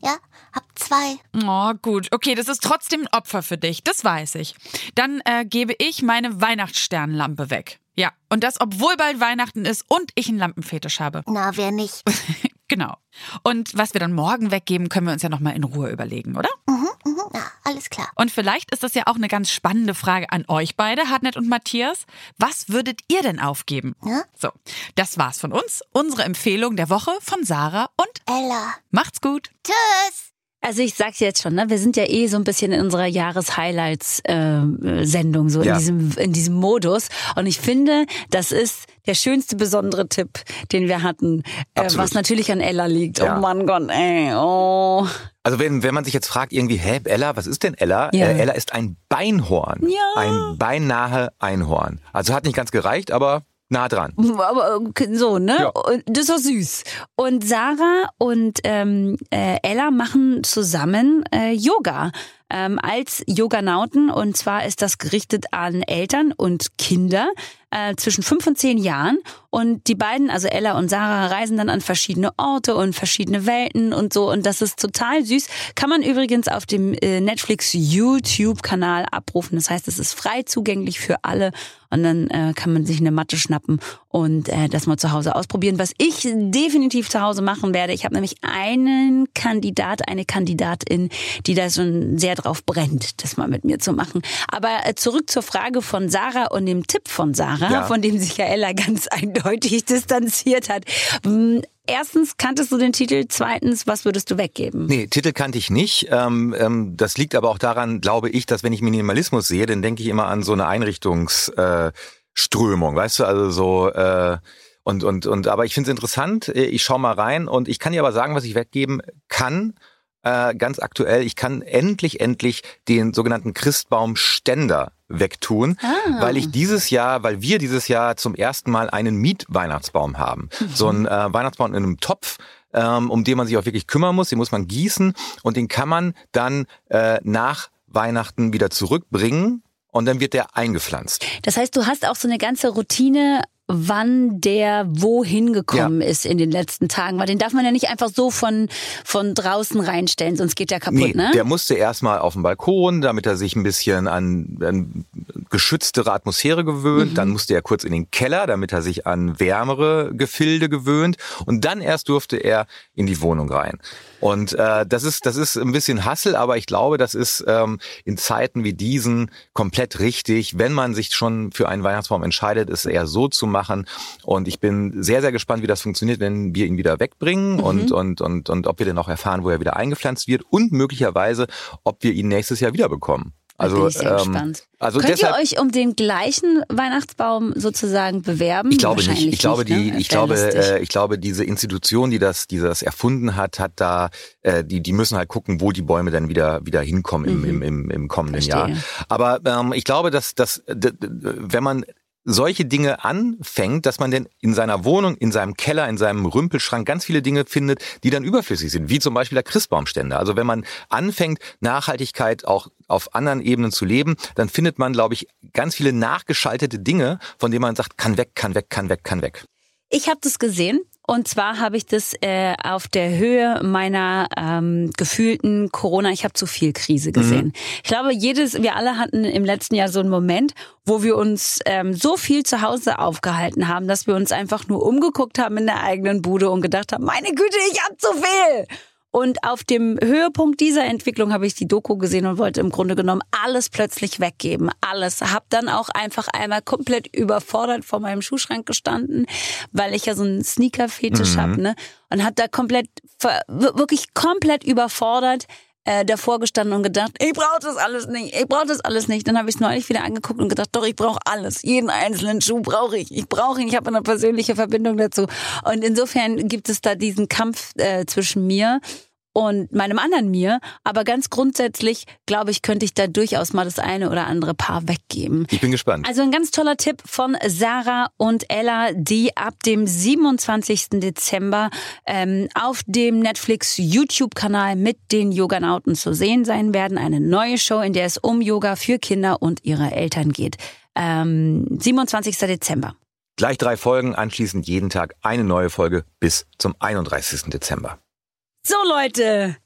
ja, hab zwei. Oh, gut. Okay, das ist trotzdem ein Opfer für dich, das weiß ich. Dann äh, gebe ich meine Weihnachtssternlampe weg. Ja, und das, obwohl bald Weihnachten ist und ich einen Lampenfetisch habe. Na, wer nicht? Genau. Und was wir dann morgen weggeben, können wir uns ja nochmal in Ruhe überlegen, oder? Mhm, mhm, na, alles klar. Und vielleicht ist das ja auch eine ganz spannende Frage an euch beide, Hartnett und Matthias. Was würdet ihr denn aufgeben? Ja? So, das war's von uns. Unsere Empfehlung der Woche von Sarah und Ella. macht's gut. Tschüss. Also ich sag's jetzt schon, ne? wir sind ja eh so ein bisschen in unserer Jahreshighlights-Sendung, so Ja. in, diesem, in diesem Modus. Und ich finde, das ist der schönste besondere Tipp, den wir hatten, äh, was natürlich an Ella liegt. Ja. Oh Mann Gott, ey, oh. Also wenn, wenn man sich jetzt fragt, irgendwie, hä, Ella, was ist denn Ella? Ja. Äh, Ella ist ein Beinhorn. Ja. Ein beinahe Einhorn. Also hat nicht ganz gereicht, aber nah dran. Aber so, ne? Ja. Das war süß. Und Sarah und ähm, äh, Ella machen zusammen äh, Yoga ähm, als Yoganauten. Und zwar ist das gerichtet an Eltern und Kinder äh, zwischen fünf und zehn Jahren. Und die beiden, also Ella und Sarah, reisen dann an verschiedene Orte und verschiedene Welten und so. Und das ist total süß. Kann man übrigens auf dem äh, Netflix YouTube-Kanal abrufen. Das heißt, es ist frei zugänglich für alle. Und dann äh, kann man sich eine Matte schnappen und äh, das mal zu Hause ausprobieren. Was ich definitiv zu Hause machen werde, ich habe nämlich einen Kandidat, eine Kandidatin, die da schon sehr drauf brennt, das mal mit mir zu machen. Aber äh, zurück zur Frage von Sarah und dem Tipp von Sarah, Ja. von dem sich ja Ella ganz eindeutig distanziert hat. Hm, Erstens, kanntest du den Titel? Zweitens, was würdest du weggeben? Nee, Titel kannte ich nicht. Ähm, ähm, das liegt aber auch daran, glaube ich, dass wenn ich Minimalismus sehe, dann denke ich immer an so eine Einrichtungsströmung, äh, weißt du, also so äh, und und und. Aber ich finde es interessant. Äh, Ich schaue mal rein und ich kann dir aber sagen, was ich weggeben kann. Äh, ganz aktuell, ich kann endlich, endlich den sogenannten Christbaumständer wegtun, Ah. weil ich dieses Jahr, weil wir dieses Jahr zum ersten Mal einen Mietweihnachtsbaum haben. So ein äh, Weihnachtsbaum in einem Topf, ähm, um den man sich auch wirklich kümmern muss. Den muss man gießen und den kann man dann äh, nach Weihnachten wieder zurückbringen und dann wird der eingepflanzt. Das heißt, du hast auch so eine ganze Routine, wann der wohin gekommen ist in den letzten Tagen, weil den darf man ja nicht einfach so von von draußen reinstellen, sonst geht der kaputt, Nee, ne? der musste erstmal auf den Balkon, damit er sich ein bisschen an, an geschütztere Atmosphäre gewöhnt. Mhm. Dann musste er kurz in den Keller, damit er sich an wärmere Gefilde gewöhnt. Und dann erst durfte er in die Wohnung rein. Und äh, das ist das ist ein bisschen Hassel, aber ich glaube, das ist ähm, in Zeiten wie diesen komplett richtig. Wenn man sich schon für einen Weihnachtsbaum entscheidet, es eher so zu machen. Und ich bin sehr sehr gespannt, wie das funktioniert, wenn wir ihn wieder wegbringen Mhm. und und und und ob wir dann auch erfahren, wo er wieder eingepflanzt wird und möglicherweise, ob wir ihn nächstes Jahr wieder bekommen. Also, bin ich sehr ähm, also Könnt deshalb, ihr euch um den gleichen Weihnachtsbaum sozusagen bewerben? ich glaube nicht. Ich glaube, nicht, die, ne? ich glaube, äh, ich glaube, diese Institution, die das, die das erfunden hat, hat da, äh, die, die müssen halt gucken, wo die Bäume dann wieder, wieder hinkommen im, im, im, im kommenden Mhm. Verstehe. Jahr. Aber ähm, ich glaube, dass, dass wenn man solche Dinge anfängt, dass man denn in seiner Wohnung, in seinem Keller, in seinem Rümpelschrank ganz viele Dinge findet, die dann überflüssig sind, wie zum Beispiel der Christbaumständer. Also wenn man anfängt, Nachhaltigkeit auch auf anderen Ebenen zu leben, dann findet man, glaube ich, ganz viele nachgeschaltete Dinge, von denen man sagt, kann weg, kann weg, kann weg, kann weg. Ich habe das gesehen. Und zwar habe ich das äh, auf der Höhe meiner ähm, gefühlten Corona, ich habe zu viel Krise gesehen. Mhm. Ich glaube, jedes, wir alle hatten im letzten Jahr so einen Moment, wo wir uns ähm, so viel zu Hause aufgehalten haben, dass wir uns einfach nur umgeguckt haben in der eigenen Bude und gedacht haben, meine Güte, ich hab zu viel. Und auf dem Höhepunkt dieser Entwicklung habe ich die Doku gesehen und wollte im Grunde genommen alles plötzlich weggeben. Alles. Hab dann auch einfach einmal komplett überfordert vor meinem Schuhschrank gestanden, weil ich ja so einen Sneaker-Fetisch mhm. habe, ne? Und hab da komplett, wirklich komplett überfordert äh, davor gestanden und gedacht, ich brauche das alles nicht, ich brauche das alles nicht. Dann habe ich es neulich wieder angeguckt und gedacht, doch, ich brauche alles. Jeden einzelnen Schuh brauche ich. Ich brauche ihn, ich habe eine persönliche Verbindung dazu. Und insofern gibt es da diesen Kampf äh, zwischen mir und meinem anderen mir. Aber ganz grundsätzlich, glaube ich, könnte ich da durchaus mal das eine oder andere Paar weggeben. Ich bin gespannt. Also ein ganz toller Tipp von Sarah und Ella, die ab dem 27. Dezember ähm, auf dem Netflix YouTube-Kanal mit den Yoganauten zu sehen sein werden. Eine neue Show, in der es um Yoga für Kinder und ihre Eltern geht. Ähm, 27. Dezember. Gleich drei Folgen, anschließend jeden Tag eine neue Folge bis zum 31. Dezember. So Leute,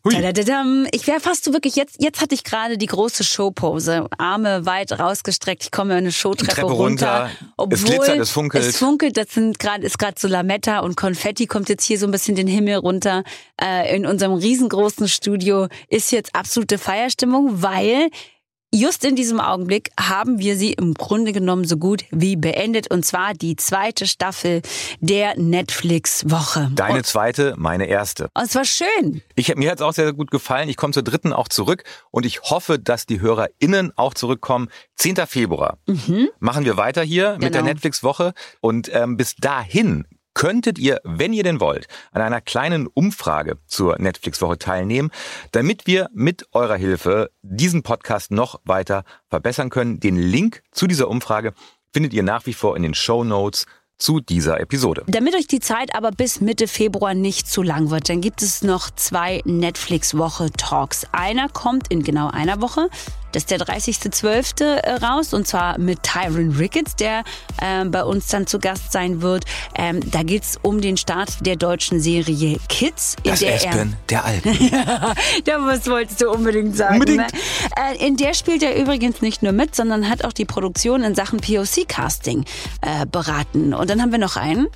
ich wäre fast so wirklich jetzt. Jetzt hatte ich gerade die große Showpose, Arme weit rausgestreckt. Ich komme eine Showtreppe Treppe runter. runter. Obwohl es glitzert, es funkelt. Es funkelt. Das sind gerade ist gerade so Lametta und Konfetti kommt jetzt hier so ein bisschen den Himmel runter. Äh, in unserem riesengroßen Studio ist jetzt absolute Feierstimmung, weil Just in diesem Augenblick haben wir sie im Grunde genommen so gut wie beendet und zwar die zweite Staffel der Netflix-Woche. Deine und zweite, meine erste. Und es war schön. Ich, mir hat es auch sehr, sehr gut gefallen. Ich komme zur dritten auch zurück und ich hoffe, dass die HörerInnen auch zurückkommen. 10. Februar mhm. machen wir weiter hier genau. mit der genau. Netflix-Woche und ähm, bis dahin könntet ihr, wenn ihr denn wollt, an einer kleinen Umfrage zur Netflix-Woche teilnehmen, damit wir mit eurer Hilfe diesen Podcast noch weiter verbessern können. Den Link zu dieser Umfrage findet ihr nach wie vor in den Show Notes zu dieser Episode. Damit euch die Zeit aber bis Mitte Februar nicht zu lang wird, dann gibt es noch zwei Netflix-Woche-Talks. Einer kommt in genau einer Woche. Das ist der 30.12. Äh, raus und zwar mit Tyron Ricketts, der äh, bei uns dann zu Gast sein wird. Ähm, da geht's um den Start der deutschen Serie Kids. In das der Espen der Alpen. ja, was wolltest du unbedingt sagen? Unbedingt. Ne? Äh, in der spielt er übrigens nicht nur mit, sondern hat auch die Produktion in Sachen POC-Casting äh, beraten. Und dann haben wir noch einen.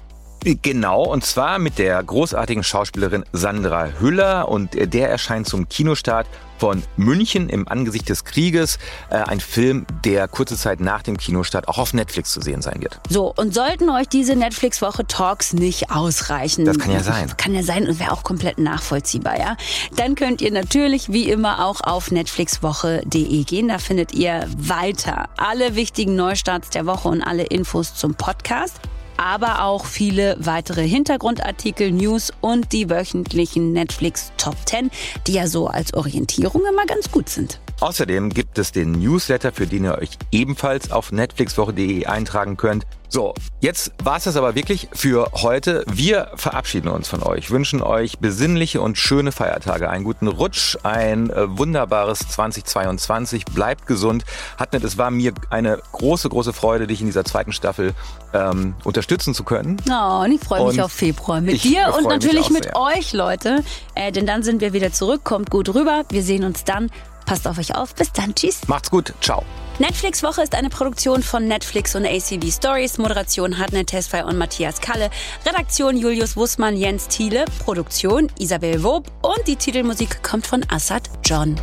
Genau, und zwar mit der großartigen Schauspielerin Sandra Hüller und der erscheint zum Kinostart von München im Angesicht des Krieges. Äh, ein Film, der kurze Zeit nach dem Kinostart auch auf Netflix zu sehen sein wird. So, und sollten euch diese Netflix-Woche Talks nicht ausreichen. Das kann ja sein. Kann ja sein und wäre auch komplett nachvollziehbar, ja. Dann könnt ihr natürlich wie immer auch auf netflixwoche.de gehen. Da findet ihr weiter alle wichtigen Neustarts der Woche und alle Infos zum Podcast aber auch viele weitere Hintergrundartikel, News und die wöchentlichen Netflix Top 10, die ja so als Orientierung immer ganz gut sind. Außerdem gibt es den Newsletter, für den ihr euch ebenfalls auf netflixwoche.de eintragen könnt. So, jetzt war es das aber wirklich für heute. Wir verabschieden uns von euch, wünschen euch besinnliche und schöne Feiertage, einen guten Rutsch, ein äh, wunderbares 2022. Bleibt gesund. Hatnet, es war mir eine große, große Freude, dich in dieser zweiten Staffel ähm, unterstützen zu können. Oh, und ich freue mich und auf Februar mit dir und natürlich mit sehr. euch, Leute. Äh, denn dann sind wir wieder zurück. Kommt gut rüber. Wir sehen uns dann. Passt auf euch auf. Bis dann. Tschüss. Macht's gut. Ciao. Netflix Woche ist eine Produktion von Netflix und ACB Stories. Moderation Hartnett Tesfay und Matthias Kalle. Redaktion Julius Wussmann, Jens Thiele. Produktion Isabel Wob. Und die Titelmusik kommt von Assad John.